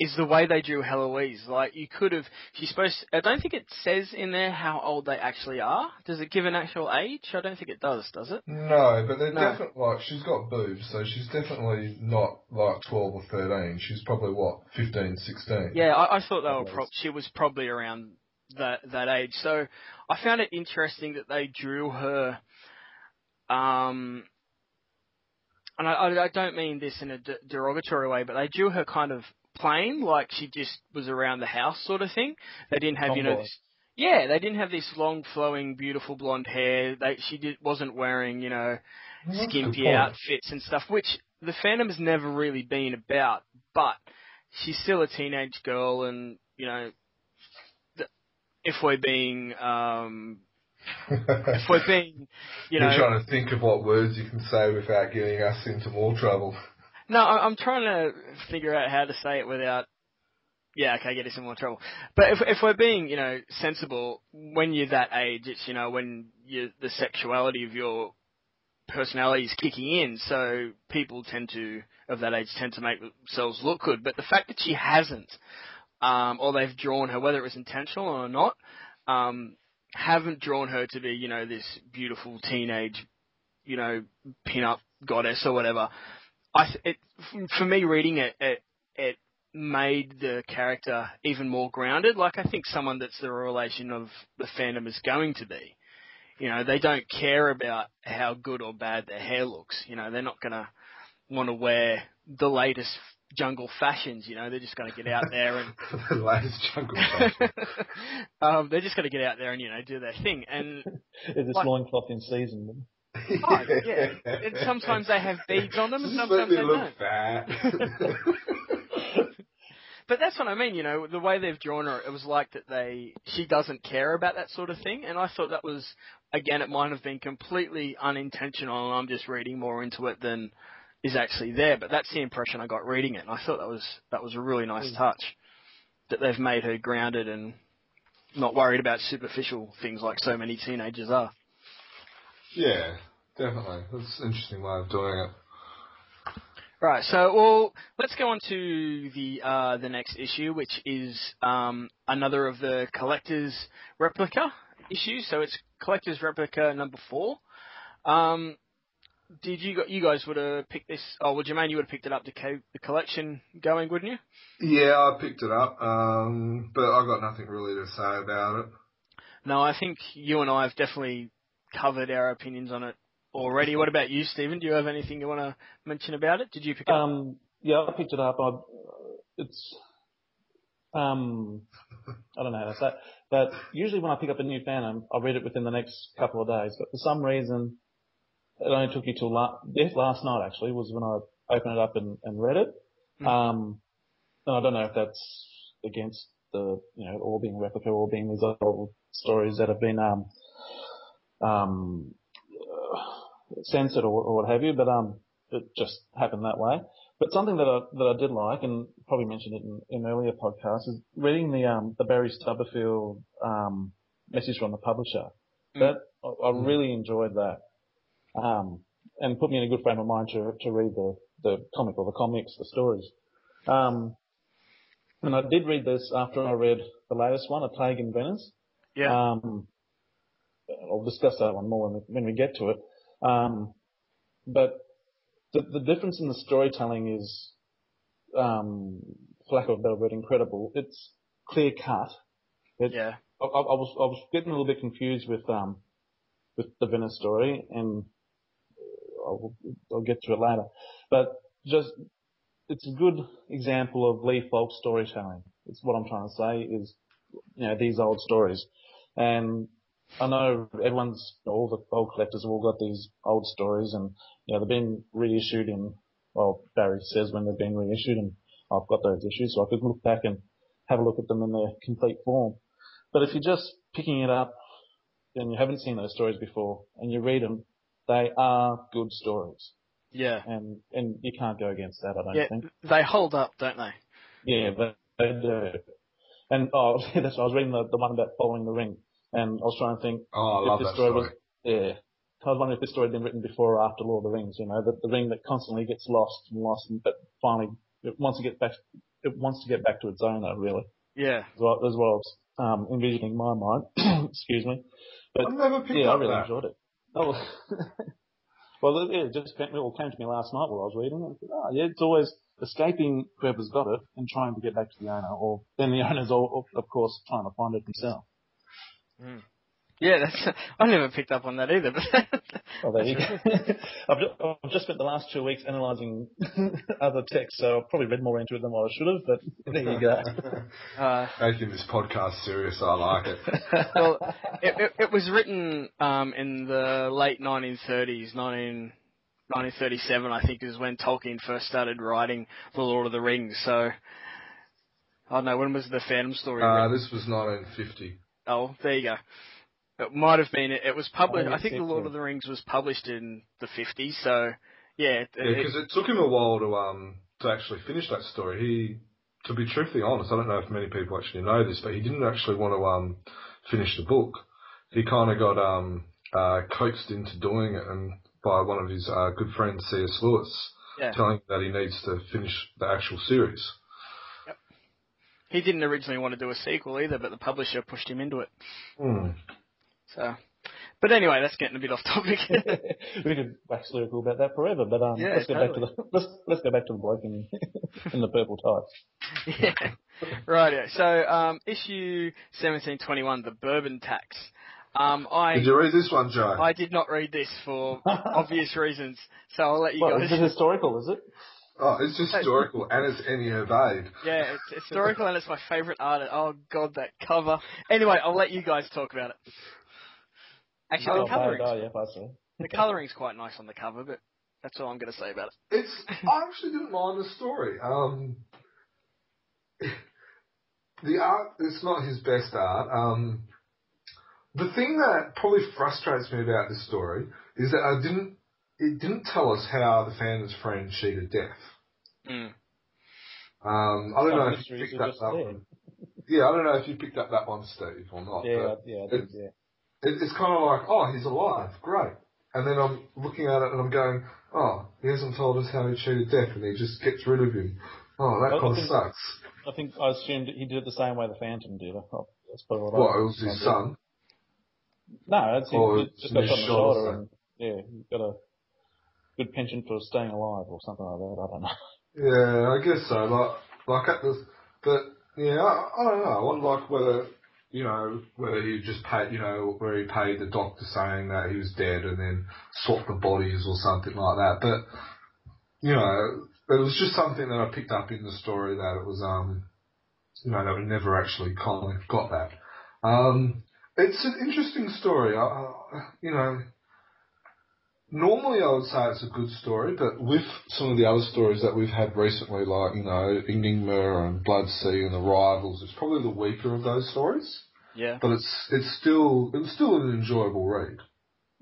is the way they drew Heloise. Like you could have, she's supposed. I don't think it says in there how old they actually are. Does it give an actual age? I don't think it does. Does it? No, but they're No. definitely like she's got boobs, so she's definitely not like twelve or thirteen. She's probably what 15, 16. Yeah, I, I thought they were. Pro- she was probably around that that age. So I found it interesting that they drew her. Um, and I, I, I don't mean this in a de- derogatory way, but they drew her kind of plain, like she just was around the house sort of thing. They didn't have, you know, this, yeah, they didn't have this long, flowing, beautiful blonde hair. They, she did, wasn't wearing, you know, Well, that's a good skimpy outfits and stuff, which the Phantom has never really been about. But she's still a teenage girl, and you know, if we're being, um, [laughs] if we're being, you know, You're trying to think of what words you can say without getting us into more trouble. No, I'm trying to figure out how to say it without. Yeah, okay, get us in more trouble. But if if we're being, you know, sensible, when you're that age, it's you know when you the sexuality of your personality is kicking in, so people tend to of that age tend to make themselves look good. But the fact that she hasn't, um, or they've drawn her, whether it was intentional or not, um, haven't drawn her to be, you know, this beautiful teenage, you know, pin-up goddess or whatever. I th- it for me reading it, it it made the character even more grounded. Like I think someone that's the relation of the Phantom is going to be. You know, they don't care about how good or bad their hair looks. You know, they're not gonna want to wear the latest jungle fashions. You know, they're just gonna get out there and [laughs] the latest jungle fashion. [laughs] um, they're just gonna get out there and you know do their thing. And [laughs] Is this Like- loincloth in season? Oh, yeah. [laughs] And sometimes they have beads on them, and sometimes they don't. [laughs] [laughs] But that's what I mean, you know, the way they've drawn her, it was like that they, she doesn't care about that sort of thing, and I thought that was, again, it might have been completely unintentional, and I'm just reading more into it than is actually there, but that's the impression I got reading it, and I thought that was, that was a really nice Mm. touch, that they've made her grounded and not worried about superficial things like so many teenagers are. Yeah, definitely. That's an interesting way of doing it. Right, so well, let's go on to the uh, the next issue, which is um, another of the collector's replica issues. So it's collector's replica number four. Um, did you gu- you guys would have picked this? Oh, well, Jermaine, you would have picked it up to keep the collection going, wouldn't you? Yeah, I picked it up, um, but I got nothing really to say about it. No, I think you and I have definitely covered our opinions on it already. What about you, Stephen? Do you have anything you want to mention about it? Did you pick it up? Um, yeah, I picked it up. I, it's, um, I don't know how to say it, but usually when I pick up a new Phantom, I read it within the next couple of days. But for some reason, it only took you till la- last night actually was when I opened it up and, and read it. Hmm. Um, and I don't know if that's against the, you know, all being replica or being these old stories that have been, um, um, censored or, or what have you, but, um, it just happened that way. But something that I, that I did like, and probably mentioned it in, in earlier podcasts, is reading the, um, the Barry Stubberfield, um, message from the publisher. Mm. That, I, I Mm. really enjoyed that. Um, and put me in a good frame of mind to to read the the comic or the comics, the stories. Um, and I did read this after I read the latest one, A Plague in Venice. Yeah. Um, I'll discuss that one more when we, when we get to it. Um, but the, the difference in the storytelling is, um, for lack of a better word, incredible. It's clear cut. It, yeah. I, I, I, was I was getting a little bit confused with um with the Venice story, and I'll, I'll get to it later. But just it's a good example of Lee Falk storytelling. It's what I'm trying to say is, you know, these old stories. And I know everyone's, all the old collectors have all got these old stories and, you know, they've been reissued in, well, Barry says when they've been reissued and I've got those issues so I could look back and have a look at them in their complete form. But if you're just picking it up and you haven't seen those stories before and you read them, they are good stories. Yeah. And and you can't go against that, I don't Yeah. think. They hold up, don't they? Yeah, but they do. And oh, [laughs] that's I was reading the, the one about following the ring, and I was trying to think Oh, I if love this that story, story. was yeah. I was wondering if this story had been written before or after Lord of the Rings. You know, the, the ring that constantly gets lost and lost, and, but finally it wants to get back. It wants to get back to its owner. Really, Yeah. is what, is what I was um, envisioning in my mind. [clears throat] Excuse me. But I've never picked yeah, I really that. enjoyed it. Oh, [laughs] well, yeah, it just came, it all came to me last night while I was reading it. I said, Oh, yeah, it's always escaping whoever's got it and trying to get back to the owner, or then the [laughs] owner's, all, of course, trying to find it himself. Yeah, that's, [laughs] I never picked up on that either. But [laughs] Oh, there you go. [laughs] I've, just, I've just spent the last two weeks analysing other texts, so I've probably read more into it than what I should have, but there you go. uh, Making this podcast serious, I like it. well, it, it, it was written um, in the late 1930s, 19, 1937, I think, is when Tolkien first started writing The Lord of the Rings. So, I don't know, when was the Phantom story Uh, written? this was 1950. Oh, there you go. It might have been, it was published, Oh, I think The it's- Lord of the Rings was published in the 50s, so, yeah. it- Yeah, it- because it took him a while to um to actually finish that story. He, to be truthfully honest, I don't know if many people actually know this, but he didn't actually want to um finish the book. He kind of got um uh coaxed into doing it, and by one of his uh, good friends, C.S. Lewis, yeah. telling him that he needs to finish the actual series. He didn't originally want to do a sequel either, but the publisher pushed him into it. Hmm. So, but anyway, that's getting a bit off topic. [laughs] we could wax lyrical about that forever, but um, Yeah, let's go back to the let's let's go back to the bloke in in the purple tights. [laughs] yeah. Right. Yeah. So, um, issue 1721, the Bourbon Tax. Um, I Did you read this one, Joe? I did not read this for [laughs] obvious reasons, so I'll let you Well, guys. is it historical? Is it? Oh, it's [laughs] historical and it's Heiner Bade. Yeah, it's [laughs] historical and it's my favourite art. Oh god, that cover. Anyway, I'll let you guys talk about it. Actually, Oh, the coloring's, oh, yeah, I see. the coloring's quite nice on the cover, but that's all I'm going to say about it. It's [laughs] I actually didn't mind the story. Um, the art it's not his best art. Um, the thing that probably frustrates me about this story is that I didn't it didn't tell us how the Phantom's friend cheated death. Mm. Um, I don't Some know if you picked are up that there. one. Yeah, I don't know if you picked up that one, Steve, or not. Yeah, but yeah, I it- yeah. it, it's kind of like, oh, he's alive, great. And then I'm looking at it and I'm going, oh, he hasn't told us how he cheated death, and he just gets rid of him. Oh, that I kind of think- sucks. I think I assumed he did it the same way the Phantom did. Oh, that's probably what I What, it was his son? No, it's he Or just- just got his shot in the shoulder, shoulder and yeah, he got a good pension for staying alive or something like that. I don't know. Yeah, I guess so. Like, like at this, but yeah, I, I don't know. I wonder like whether, you know, whether he just paid, you know, where he paid the doctor saying that he was dead and then swapped the bodies or something like that. But, you know, it was just something that I picked up in the story that it was, um, you know, that we never actually kind of got that. Um, it's an interesting story. I, I, you know, normally I would say it's a good story, but with some of the other stories that we've had recently, like, you know, Enigma and Blood Sea and The Rivals, it's probably the weaker of those stories. Yeah. But it's it's still it was still an enjoyable read,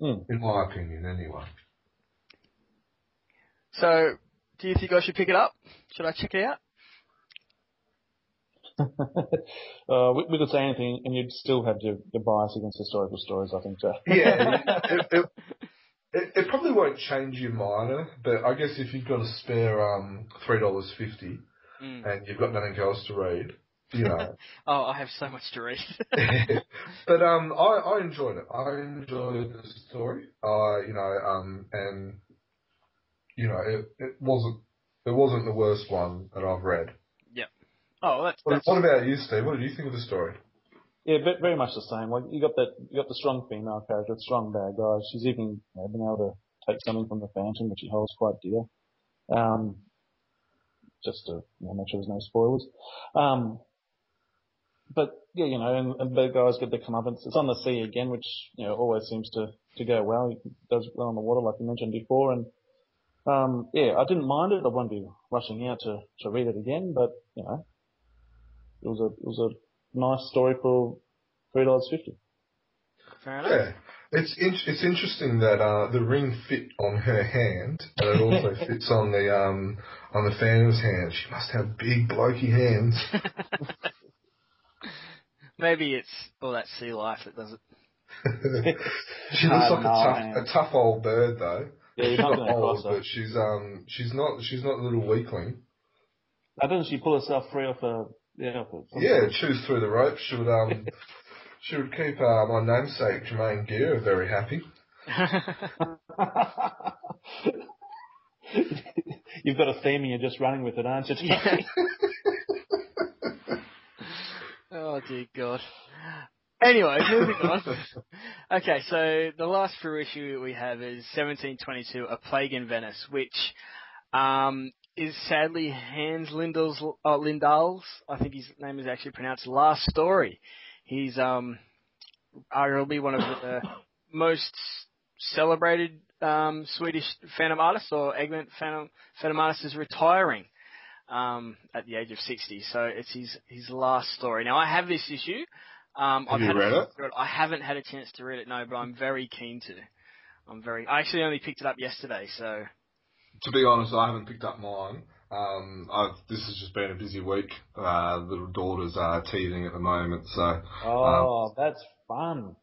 Mm. in my opinion, anyway. So, do you think I should pick it up? Should I check it out? [laughs] uh, we, we could say anything, and you'd still have your, your bias against historical stories. I think, Joe. Yeah, it, it, it, it probably won't change your minor, but I guess if you've got a spare um three dollars fifty Mm. and you've got nothing else to read, you know. [laughs] Oh, I have so much to read. [laughs] [laughs] but um, I, I enjoyed it. I enjoyed the story. I you know um and you know it, it wasn't it wasn't the worst one that I've read. Yep. Oh, that's, What, that's what about you, Steve? What did you think of the story? Yeah, ve- very much the same. Like you got that, you got the strong female character, the strong bad guy. She's even you know, been able to take something from the Phantom, which he holds quite dear. Um, just to you know, make sure there's no spoilers. Um, but yeah, you know, and, and the guys get their comeuppance. It's on the sea again, which you know always seems to to go well. He does well on the water, like you mentioned before, and um, yeah, I didn't mind it. I won't be rushing out to to read it again, but you know, it was a it was a nice story for three dollars fifty. fair enough. Yeah, it's in, it's interesting that uh, the ring fit on her hand, but it also [laughs] fits on the um on the Phantom's hand. She must have big blokey hands. [laughs] [laughs] Maybe it's all that sea life that does it. she looks Uh, like no, a tough man. a tough old bird though. Yeah, you're She's not not old, cross her. but she's um she's not she's not a little weakling. Now, doesn't she pull herself free off a yeah? Off Yeah, chews through the rope. She would um [laughs] she would keep uh, my namesake Germaine Greer very happy. [laughs] You've got a theme and you're just running with it, aren't you? Yeah. [laughs] oh dear God. Anyway, moving on. Okay, so the last true issue we have is 1722, A Plague in Venice, which um, is sadly Hans Lindahl's, uh, Lindahl's, I think his name is actually pronounced, last story. He's um, arguably one of the [coughs] most celebrated um, Swedish Phantom artists, or Egmont Phantom, Phantom artist is retiring um, at the age of 60. So it's his his last story. Now I have this issue. Um, Have I've you had read a, it? I haven't had a chance to read it, no, but I'm very keen to. I'm very. I actually only picked it up yesterday, so To be honest, I haven't picked up mine. Um, I've, this has just been a busy week. Uh, little daughter's are teething at the moment, so oh, that's fun.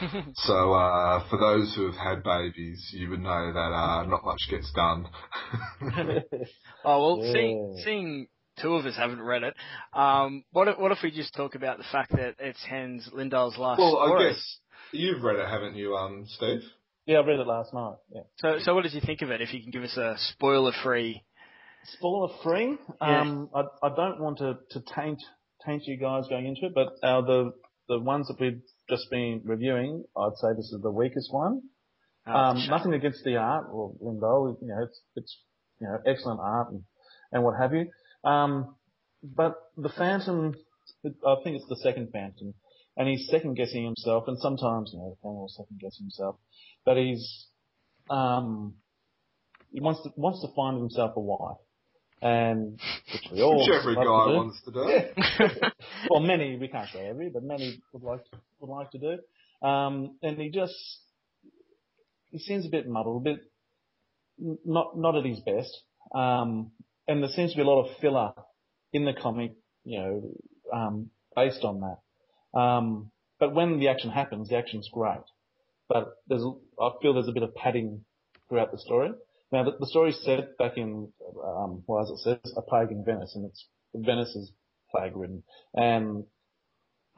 [laughs] so uh, for those who have had babies, you would know that uh, [laughs] not much gets done. [laughs] Oh well, seeing Yeah. seeing two of us haven't read it. Um, what if, what if we just talk about the fact that it's Hans Lindahl's last well, I story? guess you've read it, haven't you, um, Steve? Yeah, I read it last night. Yeah. So so what did you think of it? If you can give us a spoiler free. Spoiler free. Yeah. Um, I, I don't want to, to taint taint you guys going into it, but uh, the the ones that we've just been reviewing, I'd say this is the weakest one. Oh, Um, it's a shame. nothing against the art or you know, it's it's you know excellent art and, and what have you. Um, but the Phantom, I think it's the second Phantom, and he's second guessing himself, and sometimes you know the Phantom will second guess himself, but he's um, he wants to wants to find himself a wife, and which we all Which every guy to do. wants to do. [laughs] well, many we can't say every, but many would like to, would like to do. Um, and he just he seems a bit muddled, a bit not not at his best. Um, and there seems to be a lot of filler in the comic, you know, um, based on that. Um, but when the action happens, the action's great. But there's I feel there's a bit of padding throughout the story. Now the, the story's set back in um, well as it says, a plague in Venice, and it's Venice is plague ridden, and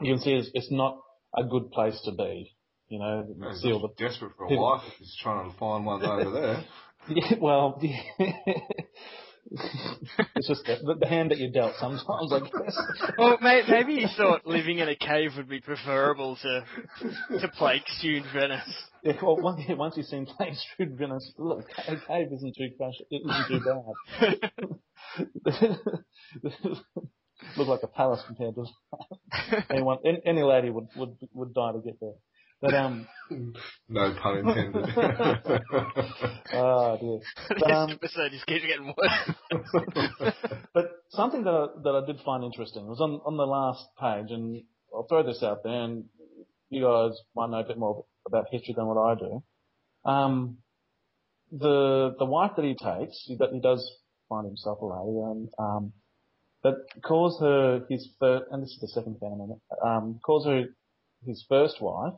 you can see it's, it's not a good place to be. You know, He's see all the desperate for a people- wife. He's trying to find one over there. [laughs] Yeah, well, [laughs] yeah. It's just the, the hand that you dealt sometimes, I guess. Well, may, maybe he thought living in a cave would be preferable to to plague-strewn Venice. Yeah, well, once, you've seen Plague Street Venice, look, a cave isn't too crash, it isn't too bad. [laughs] Look like a palace compared to anyone. Any, any lady would, would would die to get there. But um, no pun intended. oh [laughs] dear. this [laughs] But, um, episode just keeps getting worse. [laughs] But something that I, that I did find interesting was on, on the last page, and I'll throw this out there, and you guys might know a bit more about history than what I do. Um, the the wife that he takes, he, he does find himself a lady, and um, but calls her his first, and this is the second family, um, calls her his first wife.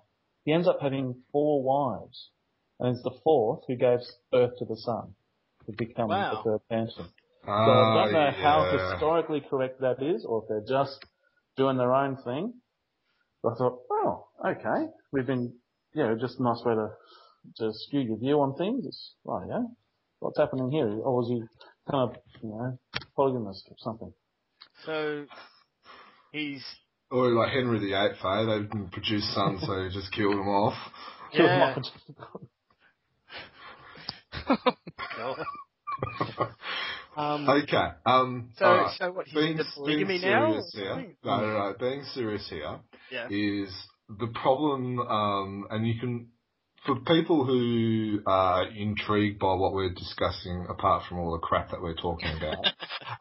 He ends up having four wives and it's the fourth who gave birth to the son, who becomes Wow. the third phantom. So Ah, I don't know how historically correct that is, or if they're just doing their own thing. But I thought, oh, okay, we've been, you know, just a nice way to to skew your view on things. It's right, yeah. What's happening here? Or was he kind of, you know, polygamous or something? So he's Or like Henry VIII, eh? They didn't produce sons, so he just killed them off. yeah. [laughs] um, Okay. Um. so alright. so what? Being, being polygamy now? serious here. No, no, no. Being serious here Yeah. is the problem, um, and you can, for people who are intrigued by what we're discussing, apart from all the crap that we're talking about,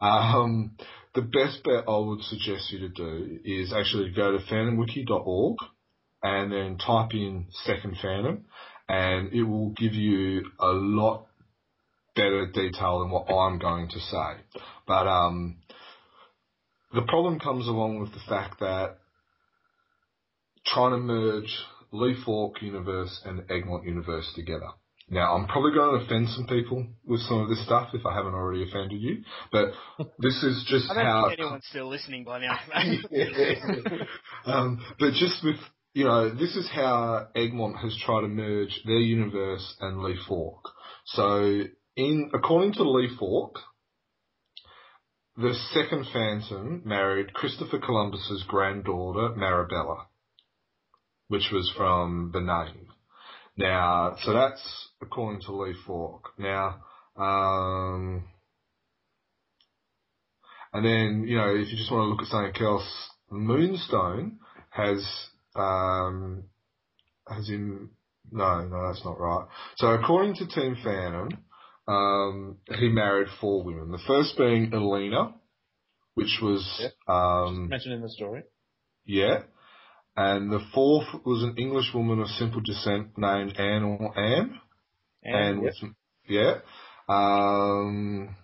[laughs] um, the best bet I would suggest you to do is actually go to phantomwiki.org and then type in second phantom, and it will give you a lot better detail than what I'm going to say. But um, the problem comes along with the fact that trying to merge Lee Falk Universe and Egmont Universe together. Now, I'm probably going to offend some people with some of this stuff if I haven't already offended you, but this is just [laughs] I don't how. think anyone's still listening by now. [laughs] [laughs] um, but just with, you know, this is how Egmont has tried to merge their universe and Lee Falk. So, in according to Lee Falk, the second Phantom married Christopher Columbus's granddaughter Marabella, which was from the name. Now, so that's according to Lee Falk. Now, um, and then, you know, if you just want to look at something else, Moonstone has, um, has in, no, no, that's not right. So according to Team Phantom, um, he married four women. The first being Elena, which was, um, Mentioned in the story. yeah. And the fourth was an English woman of simple descent named Anne or Anne. And, And, with, yeah. Um,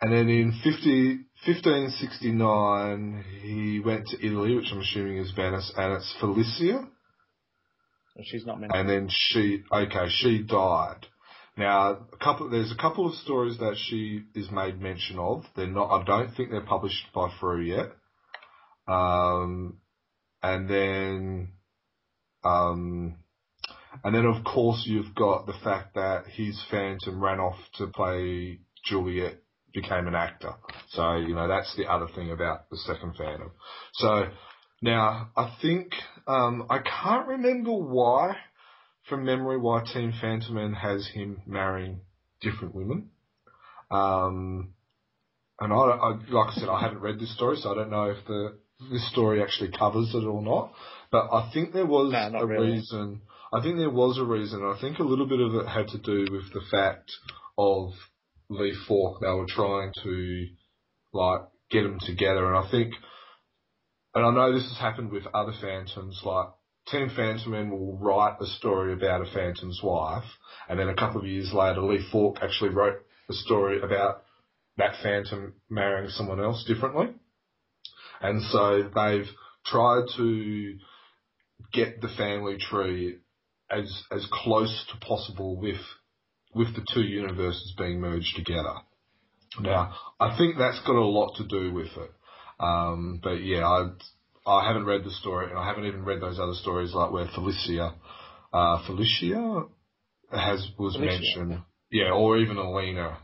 and then in 50, 1569, he went to Italy, which I'm assuming is Venice, and it's Felicia. she's not mentioned. And then she, okay, she died. Now, a couple, there's a couple of stories that she is made mention of. They're not, I don't think they're published by Frew yet. Um, and then, um, and then of course you've got the fact that his Phantom ran off to play Juliet, became an actor. So, you know, that's the other thing about the second Phantom. So, now, I think, um, I can't remember why, from memory, why Team Fantomen has him marrying different women. Um, and I, I, like I said, I haven't read this story, so I don't know if the this story actually covers it or not. But I think there was No, a really. reason. I think there was a reason. I think a little bit of it had to do with the fact of Lee Falk. They were trying to like get them together, and I think, and I know this has happened with other Phantoms. Like Team Fantomen will write a story about a Phantom's wife, and then a couple of years later, Lee Falk actually wrote a story about that Phantom marrying someone else differently. And so they've tried to get the family tree as as close to possible with with the two universes being merged together. Now, I think that's got a lot to do with it. Um, but yeah, I I haven't read the story, and I haven't even read those other stories like where Felicia, uh, Felicia has was Felicia. mentioned, yeah, or even Alina.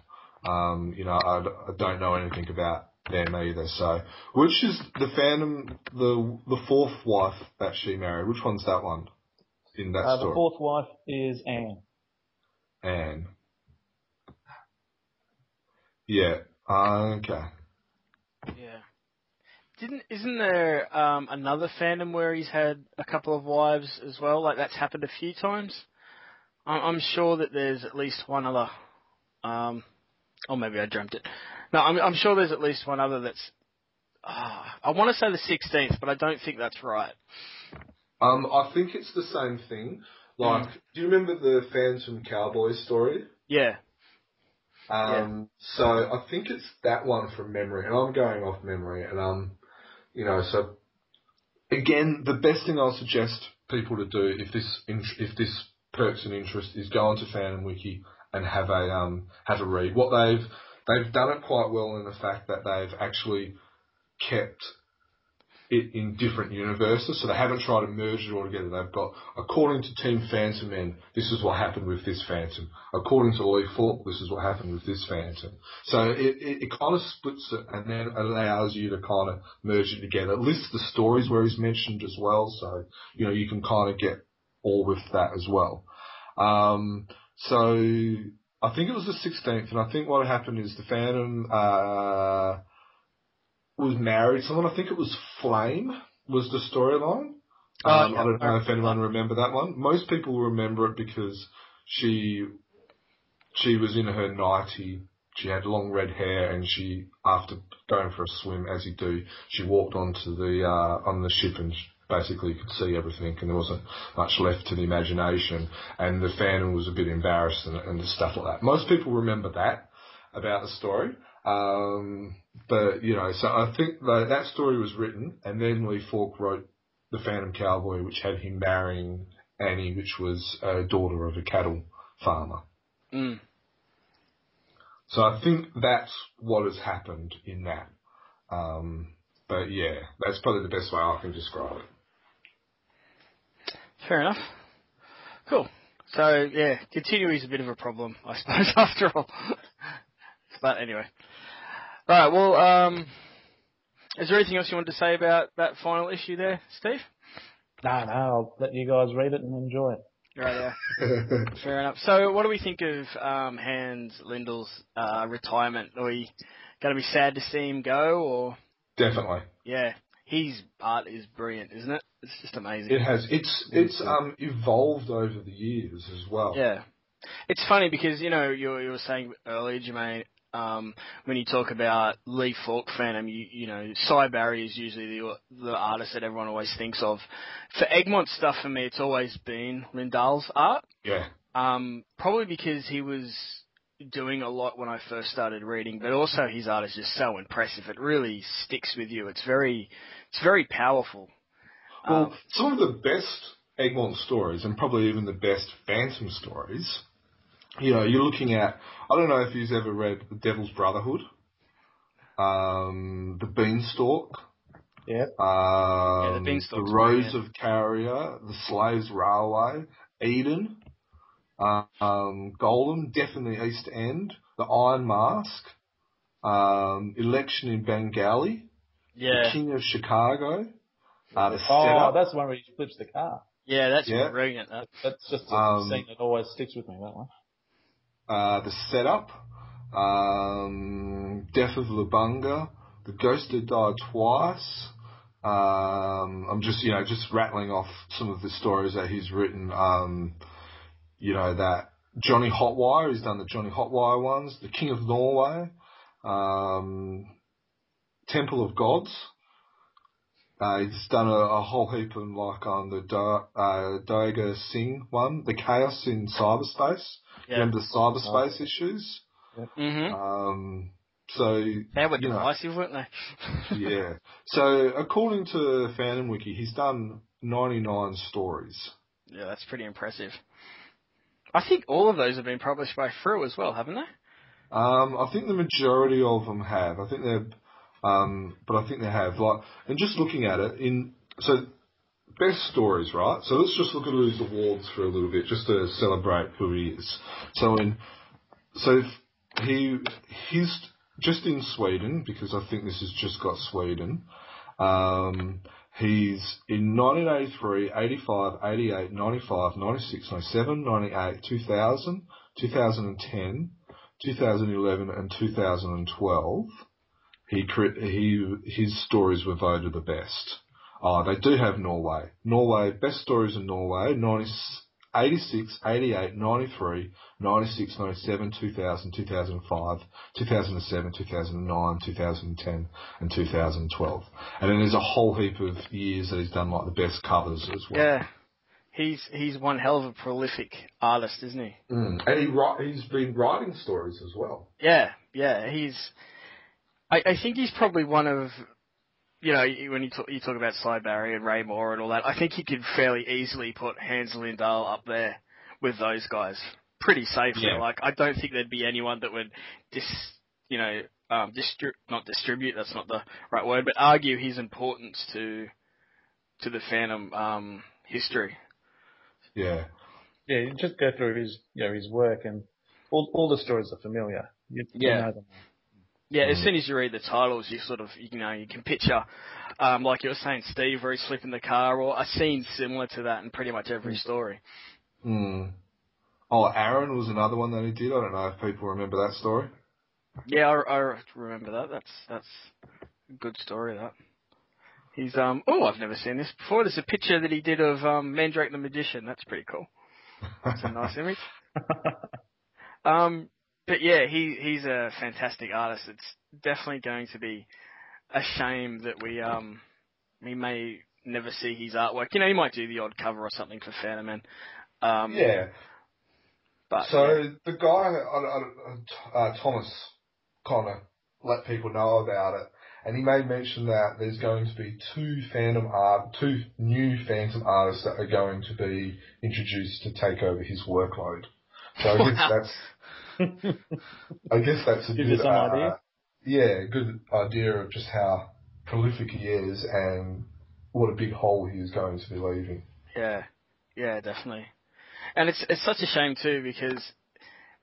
Um, you know, I don't know anything about them either. So, which is the Phantom, the the fourth wife that she married? Which one's that one in that Uh, the fourth wife is Anne. Anne. Yeah. Uh, okay. Yeah. Didn't isn't there um, another Phantom where he's had a couple of wives as well? Like that's happened a few times. I'm, I'm sure that there's at least one other. Um, or maybe I dreamt it. No, I'm, I'm sure there's at least one other that's. ah I want to say the 16th, but I don't think that's right. Um, I think it's the same thing. Like, do you remember the Phantom Cowboy story? Yeah. Um, so I think it's that one from memory, and I'm going off memory, and um, you know, so again, the best thing I'll suggest people to do if this if this perks and interest is go onto Phantom Wiki and have a um, have a read. What they've they've done it quite well in the fact that they've actually kept it in different universes, so they haven't tried to merge it all together. They've got, according to Team Fantomen, this is what happened with this Phantom. According to Lee Falk, this is what happened with this Phantom. So it, it, it kind of splits it and then allows you to kind of merge it together. It lists the stories where he's mentioned as well, so, you know, you can kind of get all with that as well. Um, so I think it was the 16th, and I think what happened is the Phantom, uh, was married someone. I think it was Flame was the storyline. Um, yeah. I don't know if anyone remember that one. Most people remember it because she she was in her nightie. She had long red hair, and she after going for a swim, as you do, she walked onto the uh, on the ship and. Basically, you could see everything, and there wasn't much left to the imagination. And the Phantom was a bit embarrassed and, and stuff like that. Most people remember that about the story. Um, but you know, so I think that that story was written, and then Lee Falk wrote the Phantom Cowboy, which had him marrying Annie, which was a daughter of a cattle farmer. Mm. So I think that's what has happened in that. Um, but yeah, that's probably the best way I can describe it. Fair enough. Cool. So yeah, continuing is a bit of a problem, I suppose, [laughs] after all. but anyway. Right, well, um, is there anything else you wanted to say about that final issue there, Steve? No, no, I'll let you guys read it and enjoy it. Right, yeah. [laughs] Fair enough. So, what do we think of um, Hans Lindahl's uh, retirement? Are we going to be sad to see him go, or Definitely. yeah, his art is brilliant, isn't it? It's just amazing. It has. It's it's um evolved over the years as well. Yeah, it's funny because you know you you were saying earlier, Jermaine, um, when you talk about Lee Falk Phantom, you you know Sy Barry is usually the the artist that everyone always thinks of. For Egmont stuff, for me, it's always been Lindahl's art. Yeah. Um, probably because he was doing a lot when I first started reading, but also his art is just so impressive. It really sticks with you. It's very, it's very powerful. Well, Um, some of the best Egmont stories, and probably even the best Phantom stories, you know, you're looking at, I don't know if you've ever read The Devil's Brotherhood, um, The Beanstalk, Yeah. um, Beanstalk's The Rose brilliant. of Carrier, The Slaves Railway, Eden, um, Golem, definitely East End, The Iron Mask, um, Election in Bengalla, The King of Chicago, uh, The Oh, Setup, that's the one where he flips the car. yeah, that's Yeah. brilliant. That. That's just a Um, scene that always sticks with me, that one. uh, the setup, um, Death of Lubunga, The Ghost That Died Twice. Um, I'm just, you know, just rattling off some of the stories that he's written. Um, you know, that Johnny Hotwire, he's done the Johnny Hotwire ones, The King of Norway, um, Temple of Gods. Uh, he's done a, a whole heap of like on the da, uh, Daiga Singh one, the Chaos in Cyberspace. Yeah. Remember the cyberspace issues? Mhm. Um, so They were you know. divisive, weren't they? [laughs] yeah. So according to Phantom Wiki, he's done 99 stories. yeah, that's pretty impressive. I think all of those have been published by Frew as well, haven't they? Um, I think the majority of them have. I think they're, um, but I think they have. Like, and just looking at it in so best stories, right? So let's just look at these awards for a little bit, just to celebrate who he is. So in, so he he's just in Sweden because I think this has just got Sweden. Um, he's in 1983, 85, 88, 95, 96, 97, 98, 2000, 2010, 2011 and 2012, he he his stories were voted the best. Oh, they do have Norway. Norway best stories in Norway 90, 86, 88, 93, 96, 97, 2000, 2005, 2007, 2009, 2010, and 2012. And then there's a whole heap of years that he's done like the best covers as well. Yeah. He's he's one hell of a prolific artist, isn't he? Mm. And he he's been writing stories as well. Yeah, yeah. He's. I, I think he's probably one of, you know, when you talk, you talk about Sy Barry and Ray Moore and all that. I think you could fairly easily put Hans Lindahl up there with those guys pretty safely. Yeah. Like I don't think there'd be anyone that would dis, you know, um, distri- not distribute. That's not the right word, but argue his importance to to the Phantom um, history. Yeah. Yeah, you just go through his, you know, his work and all, all the stories are familiar. You, you Yeah. know them. Yeah, as Mm. soon as you read the titles, you sort of, you know, you can picture, um, like you were saying, Steve, where he's flipping the car, or a scene similar to that in pretty much every story. Mm. Oh, Aaron was another one that he did. I don't know if people remember that story. Yeah, I, I remember that. That's that's a good story. That he's um. Oh, I've never seen this before. There's a picture that he did of um Mandrake the Magician. That's pretty cool. That's a nice [laughs] image. Um, but yeah, he he's a fantastic artist. It's definitely going to be a shame that we um we may never see his artwork. You know, he might do the odd cover or something for Fantomen. Um, yeah. But So yeah. the guy, uh, uh, uh, Thomas, kind of let people know about it, and he made mention that there's going to be two Phantom art, two new Phantom artists that are going to be introduced to take over his workload. So Wow. that's, I guess that's a Gives you good, uh, idea. yeah, good idea of just how prolific he is and what a big hole he is going to be leaving. Yeah, yeah, definitely. And it's it's such a shame too because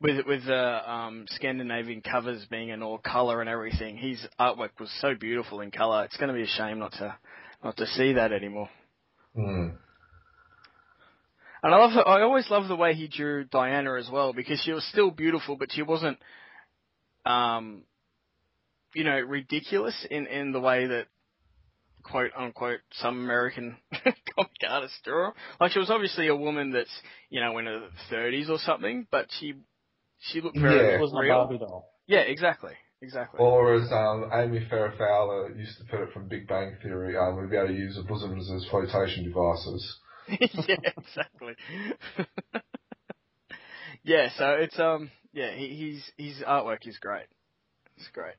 with with the um, Scandinavian covers being in all color and everything, his artwork was so beautiful in color. It's going to be a shame not to not to see that anymore. Hmm. And I love the, I always love the way he drew Diana as well because she was still beautiful, but she wasn't, um, you know, ridiculous in in the way that quote unquote some American [laughs] comic artists draw. her. Like she was obviously a woman that's you know in her thirties or something, but she she looked very Yeah. It wasn't real. Barbie doll. Yeah, exactly, exactly. Or as um, Amy Farrah Fowler used to put it from Big Bang Theory, um, we'd be able to use the bosoms as flotation devices. [laughs] yeah, exactly. [laughs] yeah, so it's um yeah, he, he's his artwork is great. It's great.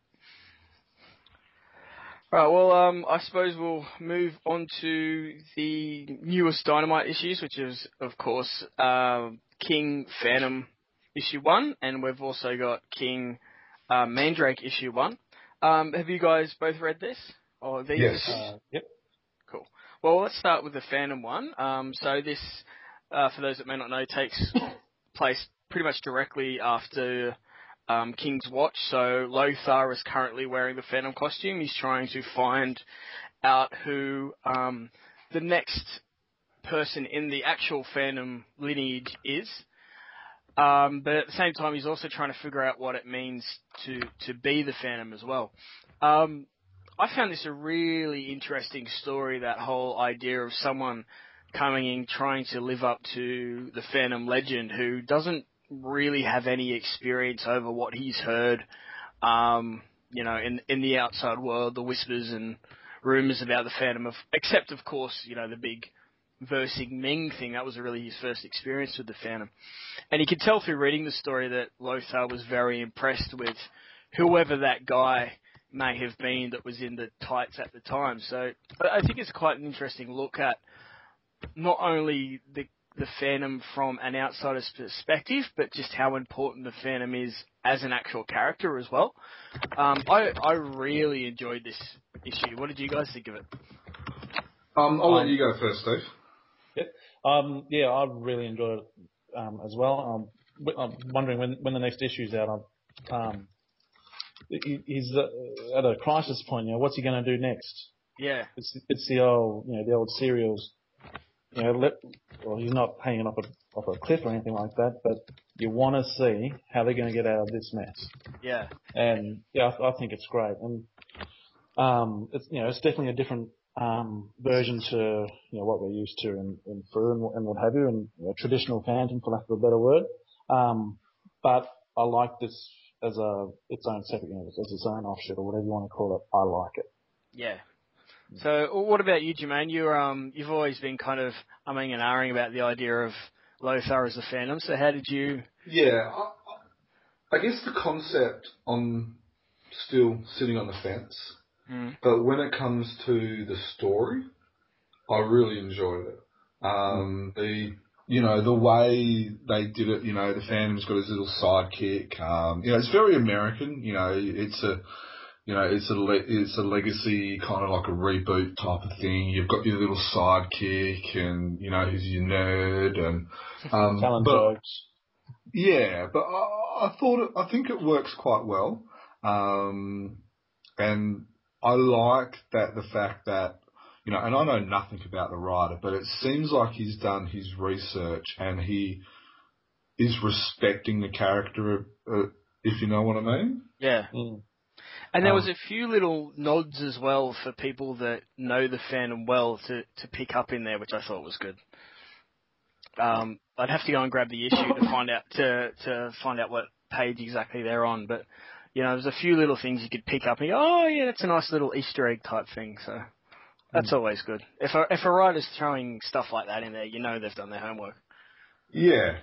Right, well, um, I suppose we'll move on to the newest Dynamite issues, which is, of course, um, King Phantom issue one, and we've also got King uh, Mandrake issue one. Um, have you guys both read this? Or these Yes. Uh, yep. Well, let's start with the Phantom one. Um, so this, uh, for those that may not know, takes [laughs] place pretty much directly after um, King's Watch. So Lothar is currently wearing the Phantom costume. He's trying to find out who um, the next person in the actual Phantom lineage is. Um, but at the same time, he's also trying to figure out what it means to, to be the Phantom as well. Um, I found this a really interesting story, that whole idea of someone coming in trying to live up to the Phantom legend who doesn't really have any experience over what he's heard, um, you know, in, in the outside world, the whispers and rumors about the Phantom of, except of course, you know, the big versing Ming thing. That was really his first experience with the Phantom. And you could tell through reading the story that Lothar was very impressed with whoever that guy may have been that was in the tights at the time. So I I think it's quite an interesting look at not only the the Phantom from an outsider's perspective, but just how important the Phantom is as an actual character as well. Um, I I really enjoyed this issue. What did you guys think of it? Um, I'll let Um, you go first, Steve. Um, yeah, I really enjoyed it um, as well. Um, w- I'm wondering when when the next issue's out. I'm, um, he- he's uh, at a crisis point. You know, what's he going to do next? Yeah, It's it's the old you know the old serials. You know, let, well, he's not hanging off a off a cliff or anything like that, but you want to see how they're going to get out of this mess. yeah, And yeah, I, I think it's great. And um, it's you know it's definitely a different um, version to you know what we're used to in, in Frew and, what- and what have you, and you know, traditional Phantom, for lack of a better word. Um, but I like this as a its own separate universe, as its own offshoot or whatever you want to call it. I like it. yeah. So what about you, Jermaine? You're um you've always been kind of umming and ahhing about the idea of Lothar as a Phantom. So how did you? Yeah, I, I I guess the concept I'm still sitting on the fence, Mm, but when it comes to the story, I really enjoyed it. Um, the you know, the way they did it, you know, the Phantom's got his little sidekick. Um, you know, it's very American. You know, it's a, you know, it's a le- it's a legacy kind of like a reboot type of thing. You've got your little sidekick, and you know, who's your nerd, and [laughs] um, but jokes. yeah, but I, I thought it, I think it works quite well, um, and I like that the fact that you know, and I know nothing about the writer, but it seems like he's done his research and he is respecting the character, uh, if you know what I mean. Yeah. Mm. And there was Um, a few little nods as well for people that know the fandom well to, to pick up in there, which I thought was good. Um, I'd have to go and grab the issue to find out to to find out what page exactly they're on, but you know, there's a few little things you could pick up and go, oh yeah, that's a nice little Easter egg type thing. So that's always good. If a if a writer's throwing stuff like that in there, you know they've done their homework. Yeah,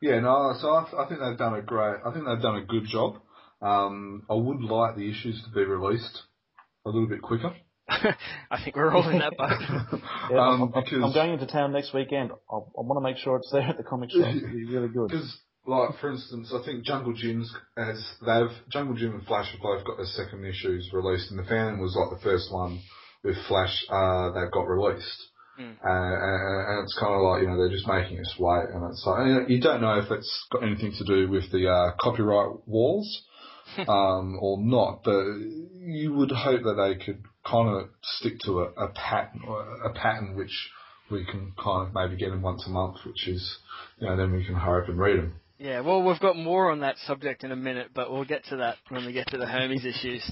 yeah. No, so I, I think they've done a great. I think they've done a good job. Um, I would like the issues to be released a little bit quicker. [laughs] I think we're all in that boat. [laughs] Yeah, I'm, um, I'm- because I'm going into town next weekend. I, I want to make sure it's there at the comic shop. It'd be really good. Because, like, for instance, I think Jungle Jim's as they've Jungle Jim and Flash have both got their second issues released, and the Phantom was like the first one with Flash uh, that got released. Mm. Uh, and, and it's kind of like you know they're just making us wait, and it's like and you don't know if it's got anything to do with the uh, copyright walls [laughs] um, or not, but you would hope that they could kind of stick to a, a pattern, a pattern which we can kind of maybe get them once a month, which is you know then we can hurry up and read them. Yeah, well, we've got more on that subject in a minute, but we'll get to that when we get to the Hermes issues.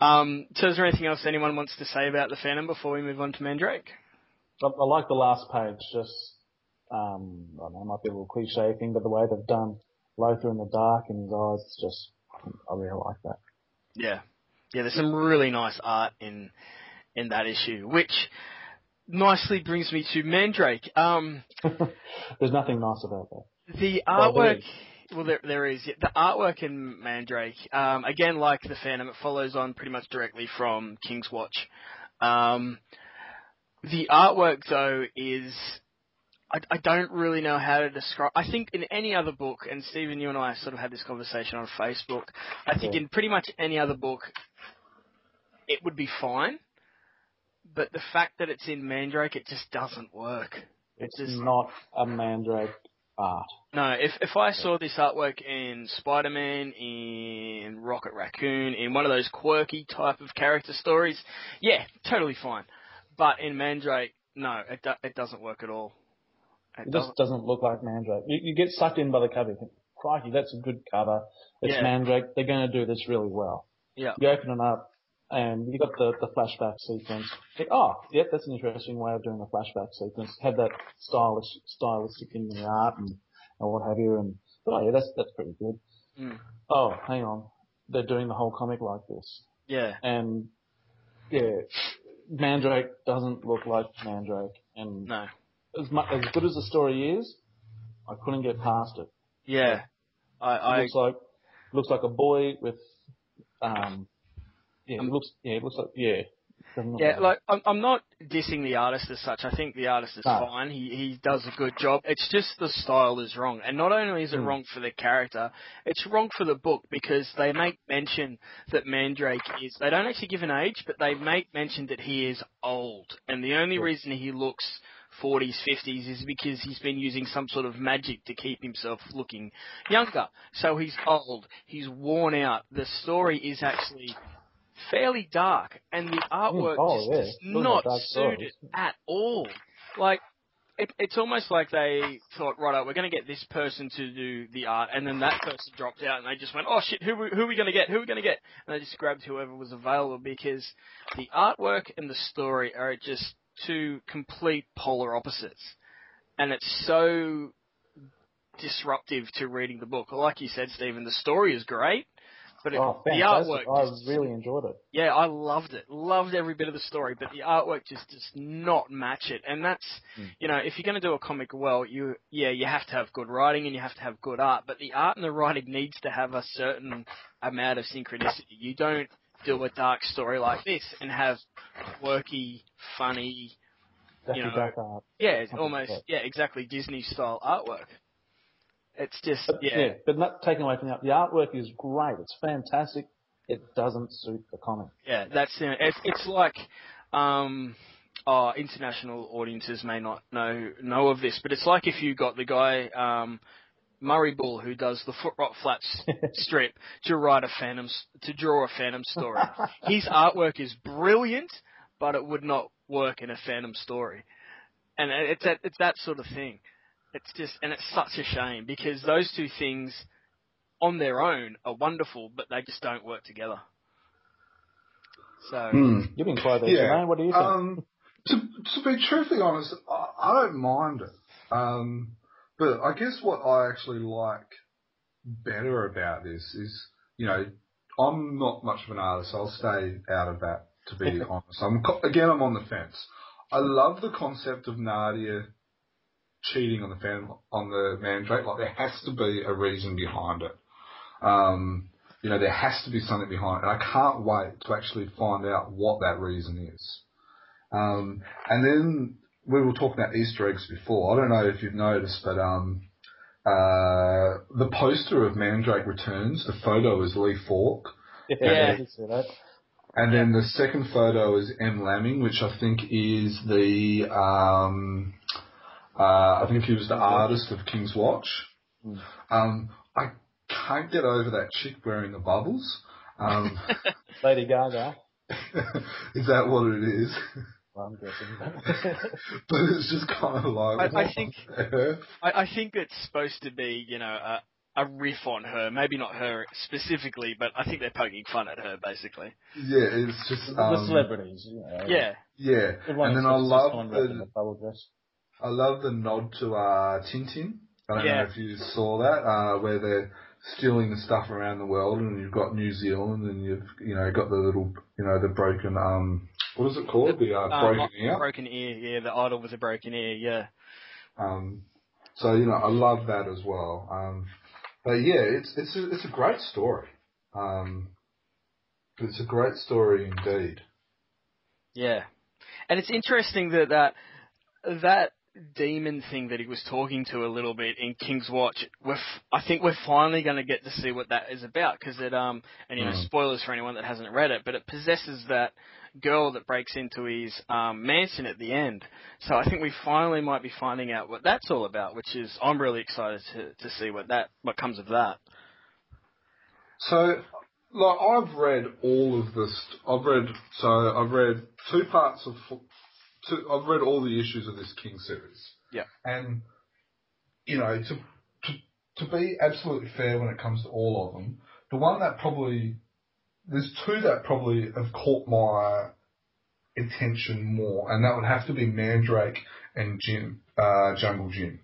Um, so, is there anything else anyone wants to say about the Phantom before we move on to Mandrake? I, I like the last page. Just um, I don't know, it might be a little cliche thing, but the way they've done Lothar in the dark and his eyes, just I really like that. Yeah, yeah. There's some really nice art in in that issue, which nicely brings me to Mandrake. Um, [laughs] There's nothing nice about that. the artwork. is. Well, there, there is. The artwork in Mandrake, um, again, like the Phantom, it follows on pretty much directly from King's Watch. Um, the artwork, though, is. I, I don't really know how to describe. I think in any other book, and Stephen, you and I sort of had this conversation on Facebook. I think Yeah. in pretty much any other book, it would be fine. But the fact that it's in Mandrake, it just doesn't work. It's just- not a Mandrake art. No, if if I saw this artwork in Spider Man, in Rocket Raccoon, in one of those quirky type of character stories, yeah, totally fine. But in Mandrake, no, it do, it doesn't work at all. It It doesn't. just doesn't look like Mandrake. You, you get sucked in by the cover. You think, crikey, that's a good cover. It's Yeah. Mandrake. They're going to do this really well. Yeah. You open it up, and you got the, the flashback sequence. Think, oh, yeah, that's an interesting way of doing a flashback sequence. Have that stylish, stylistic in the art and, and what have you. And oh yeah, that's that's pretty good. Mm. Oh, hang on, they're doing the whole comic like this, Yeah, and yeah, Mandrake doesn't look like Mandrake, and no, as much as good as the story is, I couldn't get past it. yeah, I, It I looks like looks like a boy with um yeah, it looks yeah, it looks like yeah. Yeah, like I'm, I'm not dissing the artist as such. I think the artist is No. fine. He he does a good job. It's just the style is wrong, and not only is it Hmm. wrong for the character, it's wrong for the book because they make mention that Mandrake is. They don't actually give an age, but they make mention that he is old, and the only Yeah. reason he looks 40s, 50s is because he's been using some sort of magic to keep himself looking younger. So he's old. He's worn out. The story is actually fairly dark, and the artwork oh, just yeah. is not suited at all. Like, it, it's almost like they thought, right, we're going to get this person to do the art, and then that person dropped out, and they just went, oh shit, who, who are we going to get? Who are we going to get? And they just grabbed whoever was available because the artwork and the story are just two complete polar opposites. And it's so disruptive to reading the book. Like you said, Stephen, the story is great, but it, Oh, the artwork I just- really enjoyed it. yeah, I loved it. Loved every bit of the story, but the artwork just does not match it. And that's, Mm. you know, if you're going to do a comic well, you, yeah, you have to have good writing and you have to have good art, but the art and the writing needs to have a certain amount of synchronicity. You don't do a dark story like this and have quirky, funny, Daffy you know, yeah, it's almost yeah, exactly Disney style artwork. It's just But, yeah, but not taking away from that. The artwork is great. It's fantastic. It doesn't suit the comic. Yeah, that's it. It's, it's like, um, oh, international audiences may not know know of this, but it's like if you got the guy um, Murray Ball who does the Footrot Flats [laughs] strip to write a Phantom to draw a Phantom story. [laughs] His artwork is brilliant, but it would not work in a Phantom story, and it's that it's that sort of thing. It's just, and it's such a shame because those two things on their own are wonderful, but they just don't work together. So. Hmm. You've been quite there, Yeah. Jermaine. What do you think? Um, to, to be truthfully honest, I, I don't mind it. Um, but I guess what I actually like better about this is, you know, I'm not much of an artist. so I'll stay out of that, to be [laughs] honest. I'm, again, I'm on the fence. I love the concept of Narda cheating on the fan, on the Mandrake. Like, there has to be a reason behind it. Um, you know, there has to be something behind it. And I can't wait to actually find out what that reason is. Um, and then we were talking about Easter eggs before. I don't know if you've noticed, but um, uh, the poster of Mandrake Returns, the photo is Lee Falk. yeah, yeah. I did see that. And then the second photo is M. Laming, which I think is the, um, uh, I think he was the artist of King's Watch. Mm. Um, I can't get over that chick wearing the bubbles. Um, [laughs] Lady Gaga. [laughs] is that what it is? Well, I'm guessing. [laughs] but it's just kind of like. I- I think- the? I, I think it's supposed to be, you know, a, a riff on her. Maybe not her specifically, but I think they're poking fun at her, basically. Yeah, it's just. the Um, celebrities. You know, Yeah, Yeah, Everyone and then I love the dress. I love the nod to uh, Tintin. I don't Yeah. know if you saw that, uh, where they're stealing the stuff around the world, and you've got New Zealand, and you've you know got the little you know the broken um what is it called the uh, Um, broken ear. broken ear. Yeah, the idol with a broken ear. Yeah, Um, so you know I love that as well. Um, but yeah, it's it's a, it's a great story. Um, it's a great story indeed. yeah. And it's interesting that that that demon thing that he was talking to a little bit in King's Watch. We're f- I think we're finally going to get to see what that is about because it um and you know Mm. spoilers for anyone that hasn't read it, but it possesses that girl that breaks into his um, mansion at the end. So I think we finally might be finding out what that's all about, which is I'm really excited to to see what that what comes of that. So, like, I've read all of this. I've read so I've read two parts of. Two, I've read all the issues of this King series. Yeah. And you know, to to to be absolutely fair when it comes to all of them, the one that probably there's two that probably have caught my attention more, and that would have to be Mandrake and Jim, uh, Jungle Jim.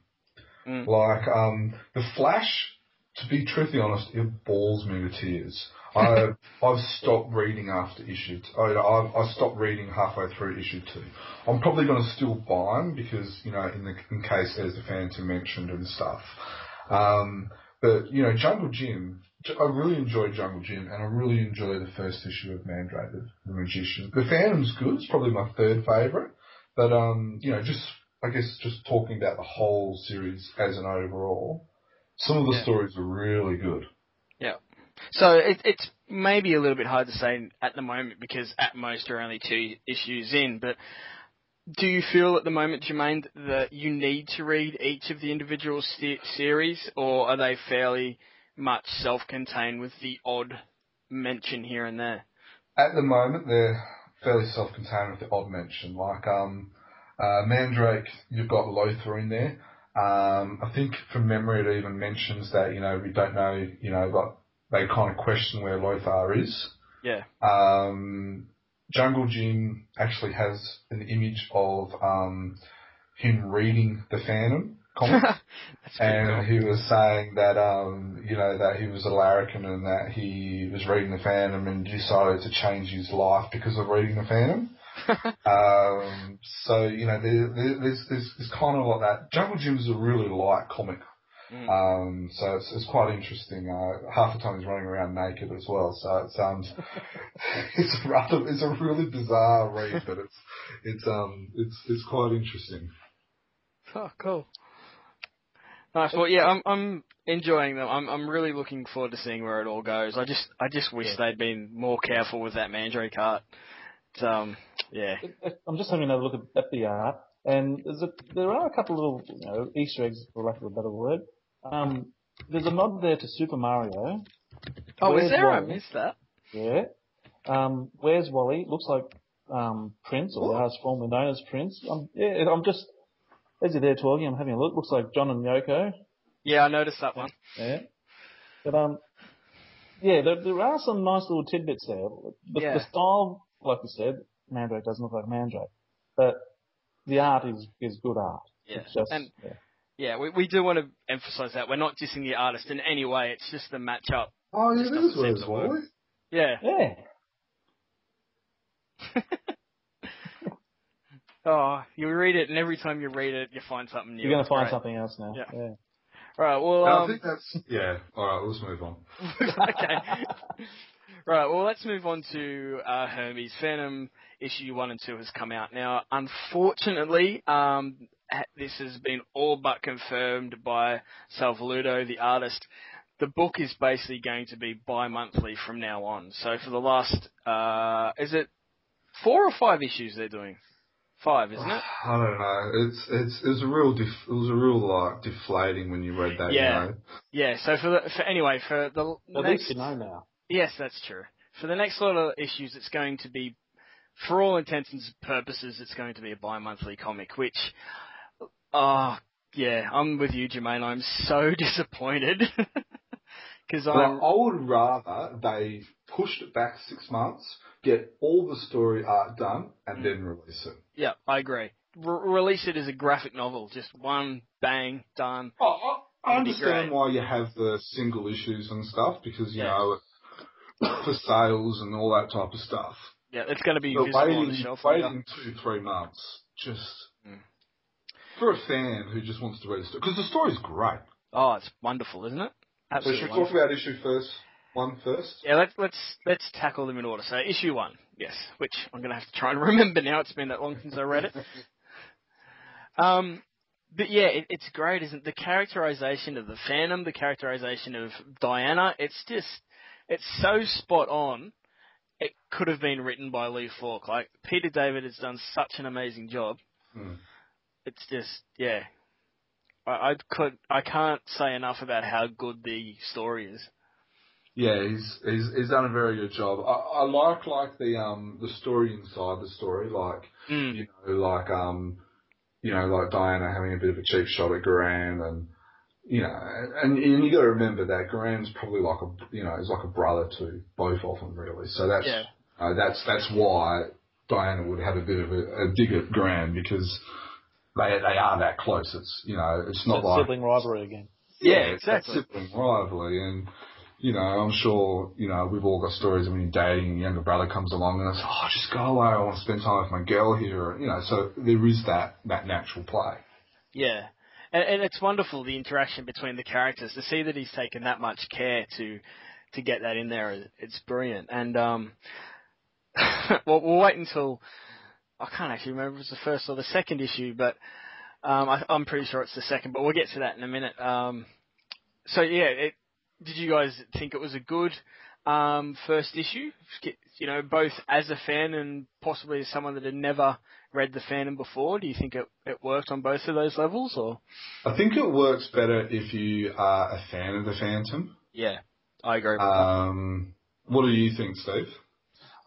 Mm. Like um, the Flash, to be truthfully honest, it balls me to tears. I I've stopped reading after issue. T- I I've, I stopped reading halfway through issue two. I'm probably going to still buy them because you know in the in case there's a Phantom mentioned and stuff. Um, but you know Jungle Jim, I really enjoy Jungle Jim, and I really enjoy the first issue of Mandrake, the, the Magician. The Phantom's good. It's probably my third favorite. But um, you know, just I guess just talking about the whole series as an overall, some of the Yeah. stories are really good. So it, it's maybe a little bit hard to say at the moment because at most we're only two issues in. But do you feel at the moment, Jermaine, that you need to read each of the individual se- series, or are they fairly much self-contained with the odd mention here and there? At the moment, they're fairly self-contained with the odd mention. Like um, uh, Mandrake, you've got Lothar in there. Um, I think from memory it even mentions that you know we don't know you know but they kind of question where Lothar is. Yeah. Um, Jungle Jim actually has an image of um, him reading the Phantom comic. [laughs] And he was saying that, um, you know, that he was a larrikin and that he was reading the Phantom and decided to change his life because of reading the Phantom. [laughs] Um, so, you know, there, there, there's, there's, there's kind of like that. Jungle Jim's a really light comic. Mm. Um, so it's, it's quite interesting. Uh, half the time he's running around naked as well. So it sounds [laughs] it's rather it's a really bizarre read, but it's it's um it's it's quite interesting. Oh, cool. Nice. Well, yeah, I'm I'm enjoying them. I'm I'm really looking forward to seeing where it all goes. I just I just wish Yeah. they'd been more careful with that Mandrake art. It's, um, yeah. It- it- I'm just having another look at, at the art, and there's a, there are a couple of little you know, Easter eggs, for lack of a better word. Um, there's a nod there to Super Mario. Oh, Where's is there? I missed that. Yeah. Um, where's Wally? Looks like um, Prince, or as formerly known as Prince. Um, yeah, I'm just as you're there talking, I'm having a look. Looks like John and Yoko. Yeah, I noticed that one. Yeah. But um, yeah, there, there are some nice little tidbits there. The, Yeah. the style, like you said, Mandrake doesn't look like Mandrake, but the art is is good art. Yeah. It's just And yeah. Yeah, we we do want to emphasise that we're not dissing the artist in any way. It's just the matchup. Oh, yeah, Just there's doesn't seem work. Yeah. yeah. [laughs] Oh, you read it, and every time you read it, you find something new. You're gonna find great. something else now. Yeah. yeah. Right. Well, I um, think that's yeah. All right, let's move on. [laughs] [laughs] okay. Right, well, let's move on to uh, Hermes. Phantom issue 1 and 2 has come out. Now, unfortunately, um, ha- this has been all but confirmed by Sal Velluto, the artist. The book is basically going to be bi-monthly from now on. So for the last, uh, is it four or five issues they're doing? Five, isn't it? I don't know. It's it's it was a real def, it was a real like deflating when you read that. Yeah. You know? Yeah, so for the, for anyway, for the At next, least you know now. Yes, that's true. For the next lot of issues, it's going to be, for all intents and purposes, it's going to be a bi-monthly comic, which, ah, yeah, I'm with you, Jermaine. I'm so [laughs] disappointed. [laughs] Because I would rather they pushed it back six months, get all the story art done, and then release it. yeah, I agree. Re- release it as a graphic novel, just one, bang, done. Oh, I, I understand why you have the single issues and stuff because you Yeah. know [coughs] for sales and all that type of stuff. Yeah, it's going to be But visible on waiting, the shelf later. two, three months, just Mm. For a fan who just wants to read a story, because the story's great. Oh, it's wonderful, isn't it? So Absolutely should we talk about issue first, one first? Yeah, let's let's let's tackle them in order. So issue one, yes, which I'm gonna have to try and [laughs] remember now. It's been that long since I read it. [laughs] Um, but yeah, it, it's great, isn't it? the characterization of the Phantom, the characterization of Diana. It's just it's so spot on. It could have been written by Lee Falk. Like Peter David has done such an amazing job. Hmm. It's just yeah. I, I could I can't say enough about how good the story is. Yeah, he's he's he's done a very good job. I, I like like the um the story inside the story, like Mm. you know, like um you know, like Diana having a bit of a cheap shot at Guran and you know, and, and you got to remember that Guran's probably like a you know, is like a brother to both of them really. So that's Yeah. uh, that's that's why Diana would have a bit of a, a dig at Guran because they they are that close. It's you know, it's not It's like sibling rivalry again. Yeah, it's that exactly. sibling rivalry, and you know, I'm sure you know we've all got stories of when you're dating, and your younger brother comes along and it's, oh, just go away, I want to spend time with my girl here, you know. So there is that that natural play. Yeah. And, and it's wonderful the interaction between the characters to see that he's taken that much care to to get that in there. It's brilliant. And um, [laughs] well, we'll wait until I can't actually remember if it's the first or the second issue, but um, I, I'm pretty sure it's the second. But we'll get to that in a minute. Um, so yeah, it, did you guys think it was a good um, first issue? You know, both as a fan and possibly as someone that had never read the Phantom before. Do you think it, it worked on both of those levels, or? I think it works better if you are a fan of the Phantom. Yeah, I agree. With Um, what do you think, Steve?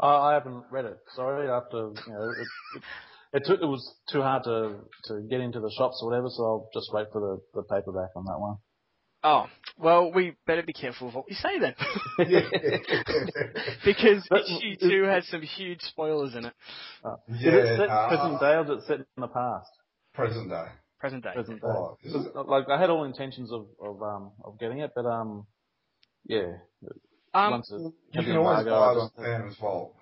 I, I haven't read it. Sorry, after you know, it, it, it took it was too hard to to get into the shops or whatever. So I'll just wait for the the paperback on that one. Oh, well, we better be careful of what we say then, [laughs] [laughs] because But- issue two has some huge spoilers in it. Uh, Yeah, is it set uh, present day or is it set in the past? Present day. Present day. Present day. Oh, is it? Like I had all intentions of of um of getting it, but um yeah. Um, once it, You can always buy I it Phantom's Vault.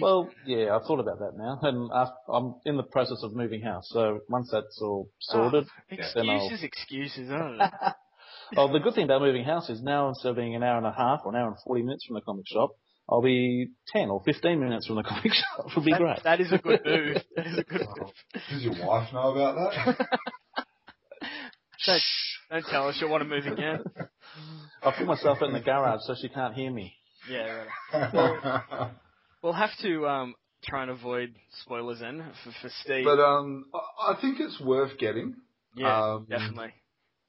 Well, yeah, I've thought about that now, and i I'm in the process of moving house. So once that's all sorted, Oh, then I'll- excuses, excuses. I don't know. [laughs] well, the good thing about moving house is now instead of being an hour and a half or an hour and 40 minutes from the comic shop, I'll be 10 or 15 minutes from the [laughs] comic shop. It would be That- great. that is a good move. That is a good move. Does your wife know about that? [laughs] Don't, don't tell us you want to move again. [laughs] I put myself in the garage so she can't hear me. Yeah, right. [laughs] We'll have to um, try and avoid spoilers then for, for Steve. but um, I I think it's worth getting. yeah, um, definitely.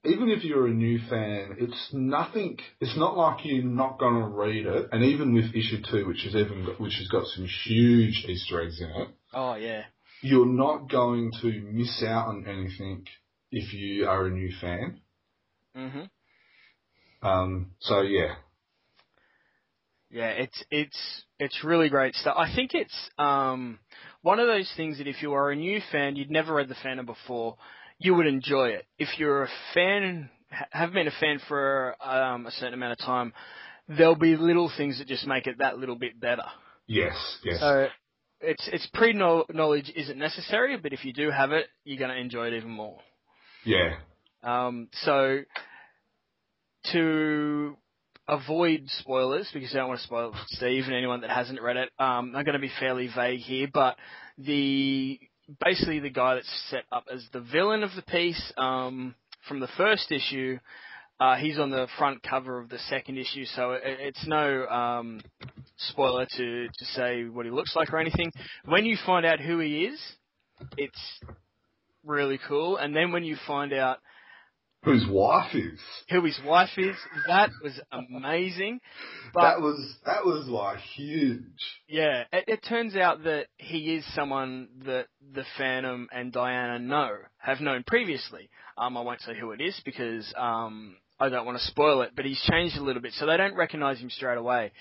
even if you're a new fan, it's nothing. It's not like you're not going to read it. And even with issue two, which has even got, which has got some huge Easter eggs in it, Oh yeah, you're not going to miss out on anything if you are a new fan. mhm. Um, so yeah, Yeah, it's it's it's really great stuff. I think it's um one of those things that if you are a new fan, you'd never read the Phantom before, you would enjoy it. If you're a fan, have been a fan for um, a certain amount of time, there'll be little things that just make it that little bit better. yes, yes, So it's it's pre knowledge isn't necessary, but if you do have it, you're going to enjoy it even more. Yeah, Um, so to avoid spoilers, because I don't want to spoil Steve and anyone that hasn't read it, um, I'm going to be fairly vague here, but the basically the guy that's set up as the villain of the piece um, from the first issue. Uh, he's on the front cover of the second issue, so it, it's no um, spoiler to, to say what he looks like or anything. When you find out who he is, it's really cool. And then when you find out whose wife is. who his wife is, that was amazing. [laughs] But that was that was like huge. yeah, it, it turns out that he is someone that the Phantom and Diana know, have known previously. Um, I won't say who it is because um, I don't want to spoil it, but he's changed a little bit, so they don't recognise him straight away.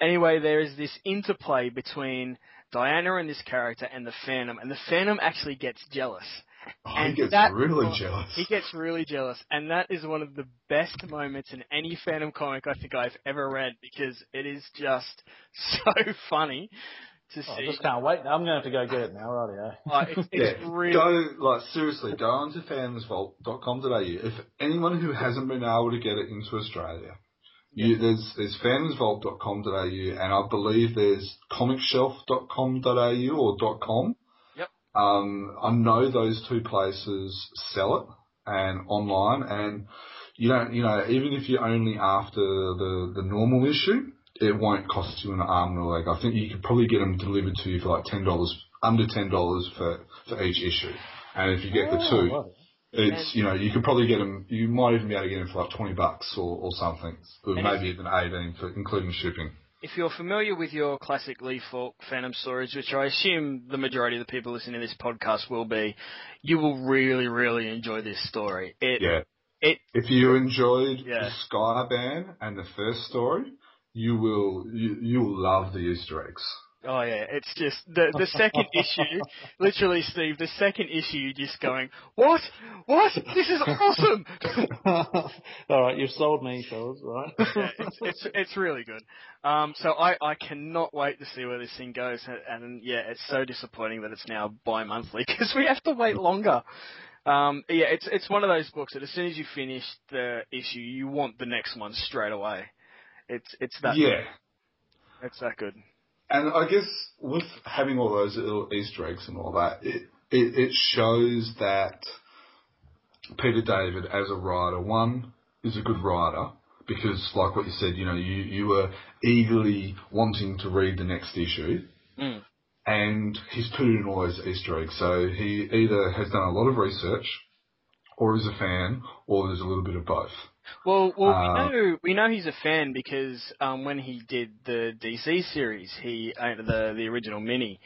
Anyway, there is this interplay between Diana and this character and the Phantom, and the Phantom actually gets jealous. Oh, And he gets that- really oh, jealous. He gets really jealous, and that is one of the best moments in any Phantom comic I think I've ever read because it is just [laughs] so funny to Oh, I just can't wait. I'm going to have to go get it now, right? Eh? Oh, it's, it's yeah, really go like seriously. Go on to fansvault.com.au. If anyone who hasn't been able to get it into Australia, you, there's there's fansvault.com.au and I believe there's comicshelf.com.au or .com. Yep. Um, I know those two places sell it and online, and you don't, you know, even if you're only after the the normal issue, it won't cost you an arm and a leg. I think you could probably get them delivered to you for like ten dollars, under ten dollars for for each issue. And if you get the two. right. it's you know you could probably get them. You might even be able to get them for like twenty bucks or, or something, or maybe even eighteen for including shipping. If you're familiar with your classic Lee Falk Phantom stories, which I assume the majority of the people listening to this podcast will be, you will really, really enjoy this story. It, Yeah. it, If you enjoyed Yeah. the Sky Band and the first story, you will you you will love the Easter eggs. Oh yeah, it's just the the second [laughs] issue, literally, Steve, the second issue, you're just going, what, what, this is awesome. [laughs] All right, you've sold me, fellas. Right? [laughs] yeah, it's, it's it's really good. Um, so I, I cannot wait to see where this thing goes, and, and yeah, it's so disappointing that it's now bi-monthly because we have to wait longer. Um, yeah, it's it's one of those books that as soon as you finish the issue, you want the next one straight away. It's it's that yeah. it's that good. And I guess with having all those little Easter eggs and all that, it, it, it shows that Peter David, as a writer, one, is a good writer because, like what you said, you know, you, you were eagerly wanting to read the next issue Mm. and he's put in all those Easter eggs. So he either has done a lot of research or is a fan or there's a little bit of both. Well, well, Uh, we know we know he's a fan because um, when he did the DC series, he uh, the the original mini,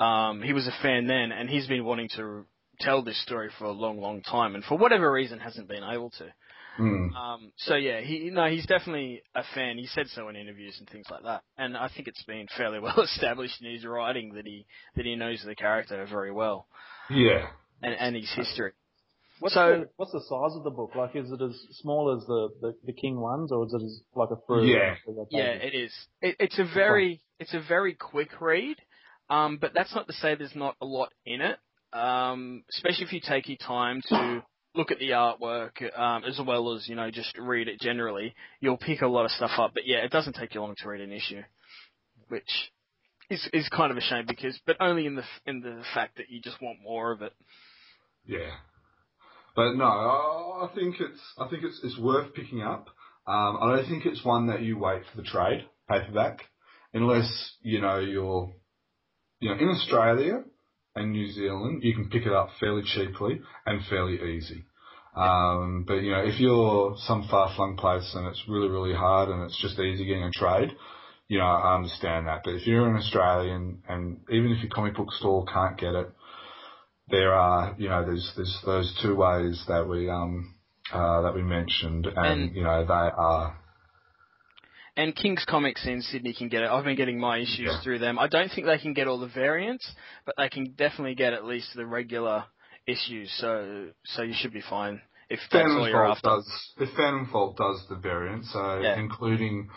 um, he was a fan then, and he's been wanting to tell this story for a long, long time, and for whatever reason hasn't been able to. Mm. Um, so yeah, he no, he's definitely a fan. He said so in interviews and things like that, and I think it's been fairly [laughs] well established in his writing that he that he knows the character very well Yeah. and and his history. What's, So- the, what's the size of the book? Like, is it as small as the, the, the King ones, or is it as like a fruit? Yeah. Yeah, it is. It, it's a very it's a very quick read, um, but that's not to say there's not a lot in it. Um, especially if you take your time to look at the artwork um, as well as you know just read it generally, you'll pick a lot of stuff up. But yeah, it doesn't take you long to read an issue, which is is kind of a shame because, but only in the in the fact that you just want more of it. Yeah, but no, I think it's I think it's it's worth picking up. Um, I don't think it's one that you wait for the trade paperback, unless you know you're you know in Australia and New Zealand, you can pick it up fairly cheaply and fairly easy. Um, but you know, if you're some far-flung place and it's really, really hard and it's just easy getting a trade, you know, I understand that. But if you're an Australian and even if your comic book store can't get it, there are, you know, there's there's those two ways that we um uh, that we mentioned, and, and you know they are and King's Comics in Sydney can get it. I've been getting my issues yeah. through them. I don't think they can get all the variants, but they can definitely get at least the regular issues. So so you should be fine if that's Phantom all you're Vault after. Does, if Phantom Vault does the variant, so yeah. including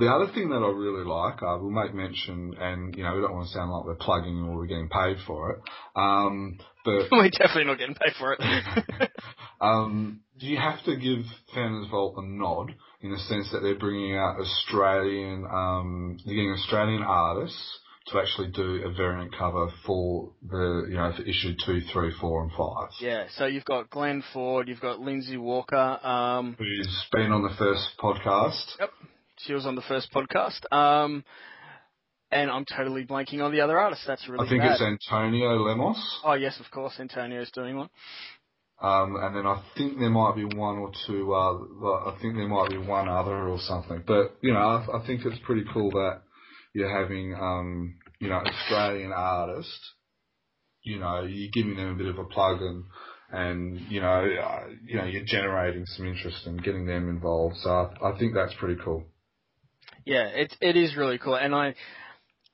the other thing that I really like, I will make mention, and you know we don't want to sound like we're plugging or we're getting paid for it, um, but [laughs] we're definitely not getting paid for it. [laughs] [laughs] um, do you have to give Vault a nod in the sense that they're bringing out Australian, um, they're getting Australian artists to actually do a variant cover for the, you know, for issue two, three, four, and five. Yeah, so you've got Glenn Ford, you've got Lindsay Walker, um, who's been on the first podcast. Yep, she was on the first podcast. Um, and I'm totally blanking on the other artist. That's really. I think bad. it's Antonio Lemos. Oh yes, of course, Antonio's doing one. Um, and then I think there might be one or two. Uh, I think there might be one other or something. But you know, I, I think it's pretty cool that you're having, um, you know, Australian artists. You know, you're giving them a bit of a plug and and you know, uh, you know, you're generating some interest and getting them involved. So I, I think that's pretty cool. Yeah, it it is really cool, and I.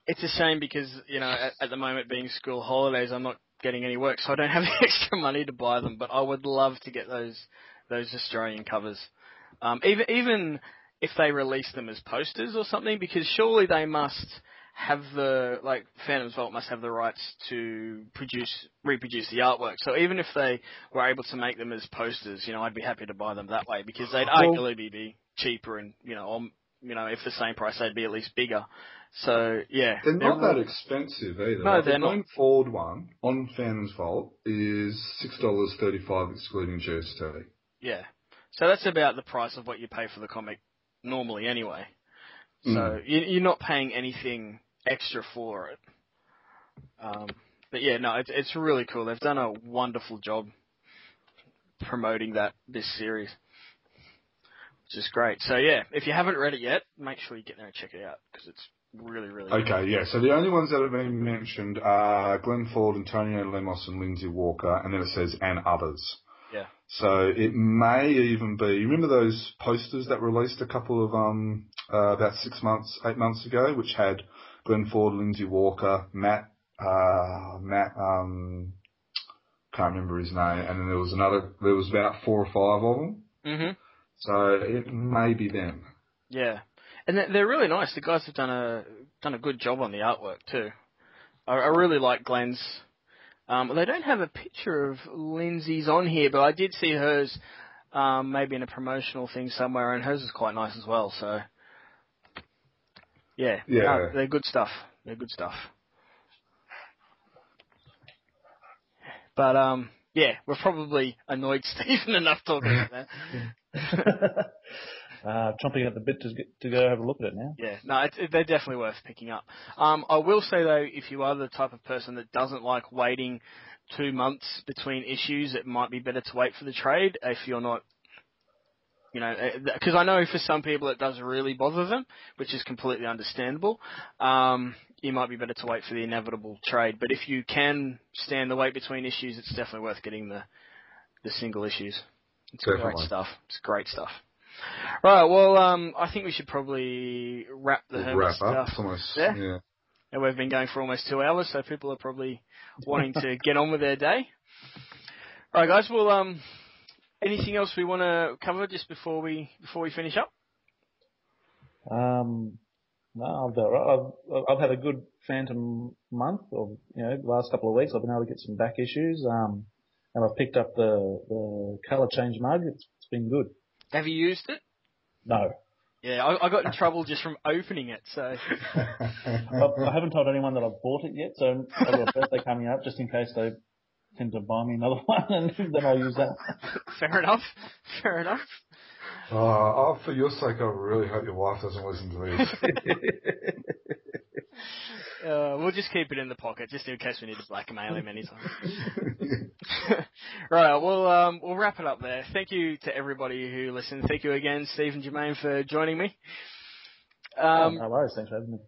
It's a shame because you know at, at the moment being school holidays, I'm not getting any work, so I don't [laughs] have the extra money to buy them. But I would love to get those those Australian covers, um, even even if they release them as posters or something, because surely they must have the like Phantom's Vault must have the rights to produce reproduce the artwork. So even if they were able to make them as posters, you know, I'd be happy to buy them that way because they'd well, arguably be cheaper and you know, on, you know, if the same price, they'd be at least bigger. So yeah, they're not they're, that expensive either. No, like they're the not. Ford one on Phantom's Vault is six dollars thirty five excluding GST. Yeah, so that's about the price of what you pay for the comic normally anyway. So mm. you, are not paying anything extra for it. Um, but yeah, no, it's it's really cool. They've done a wonderful job promoting that this series which is great. So yeah, if you haven't read it yet, make sure you get there and check it out because it's really, really. Okay, yeah. So the only ones that have been mentioned are Glenn Ford, Antonio Lemos, and Lindsay Walker, and then it says and others. Yeah. So it may even be. You remember those posters that released a couple of um uh, about six months, eight months ago, which had Glenn Ford, Lindsay Walker, Matt, uh, Matt, um, can't remember his name, and then there was another. There was about four or five of them. Mhm. So it may be them. Yeah and they're really nice. The guys have done a done a good job on the artwork too. I, I really like Glenn's. Um, they don't have a picture of Lindsay's on here, but I did see hers um, maybe in a promotional thing somewhere, and hers is quite nice as well. So, yeah, yeah, no, they're good stuff. They're good stuff. But um, yeah, we're probably annoyed [laughs] Stephen enough talking about that. [laughs] [laughs] uh, chomping at the bit to, to go have a look at it now. Yeah, no, they're definitely worth picking up. Um, I will say though, if you are the type of person that doesn't like waiting two months between issues, it might be better to wait for the trade if you're not you know, because eh, I know for some people it does really bother them, which is completely understandable. Um, you might be better to wait for the inevitable trade, but if you can stand the wait between issues, it's definitely worth getting the the single issues. It's definitely. great stuff. It's great stuff. Right. Well, um, I think we should probably wrap the we'll wrap stuff. Up, almost, yeah. yeah. And we've been going for almost two hours, so people are probably wanting to [laughs] get on with their day. All right, guys. Well, um, anything else we want to cover just before we before we finish up? Um, no, I've, I've, I've had a good Phantom month, or you know, last couple of weeks. I've been able to get some back issues. Um, and I've picked up the the colour change mug. It's, it's been good. Have you used it? No, Yeah, I, I got in trouble just from opening it. So [laughs] I, I haven't told anyone that I've bought it yet. So I've got a birthday coming up, just in case they tend to buy me another [laughs] one, and then I'll use that. fair enough. Fair enough. oh, for your sake, I really hope your wife doesn't listen to this. [laughs] Uh, we'll just keep it in the pocket just in case we need to blackmail him anytime. [laughs] right, well, um, we'll wrap it up there. Thank you to everybody who listened. Thank you again, Steve and Jermaine, for joining me. Um, no worries. Thanks for having me.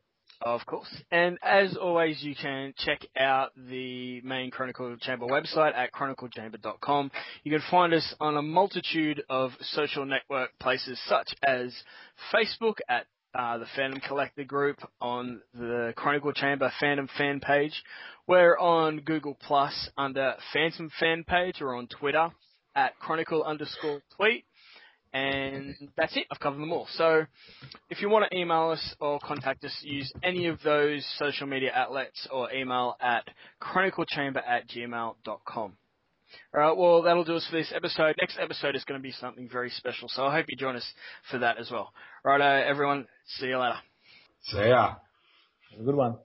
Of course. And as always, you can check out the main Chronicle Chamber website at chroniclechamber.com. You can find us on a multitude of social network places such as Facebook at uh, the Phantom Collector group on the Chronicle Chamber Phantom fan page. We're on Google Plus under Phantom fan page or on Twitter at Chronicle underscore tweet. And that's it. I've covered them all. So if you want to email us or contact us, use any of those social media outlets or email at chroniclechamber at gmail.com. Alright, well, that'll do us for this episode. Next episode is going to be something very special, so I hope you join us for that as well. Right, uh, everyone, see you later. so yeah. Have a good one.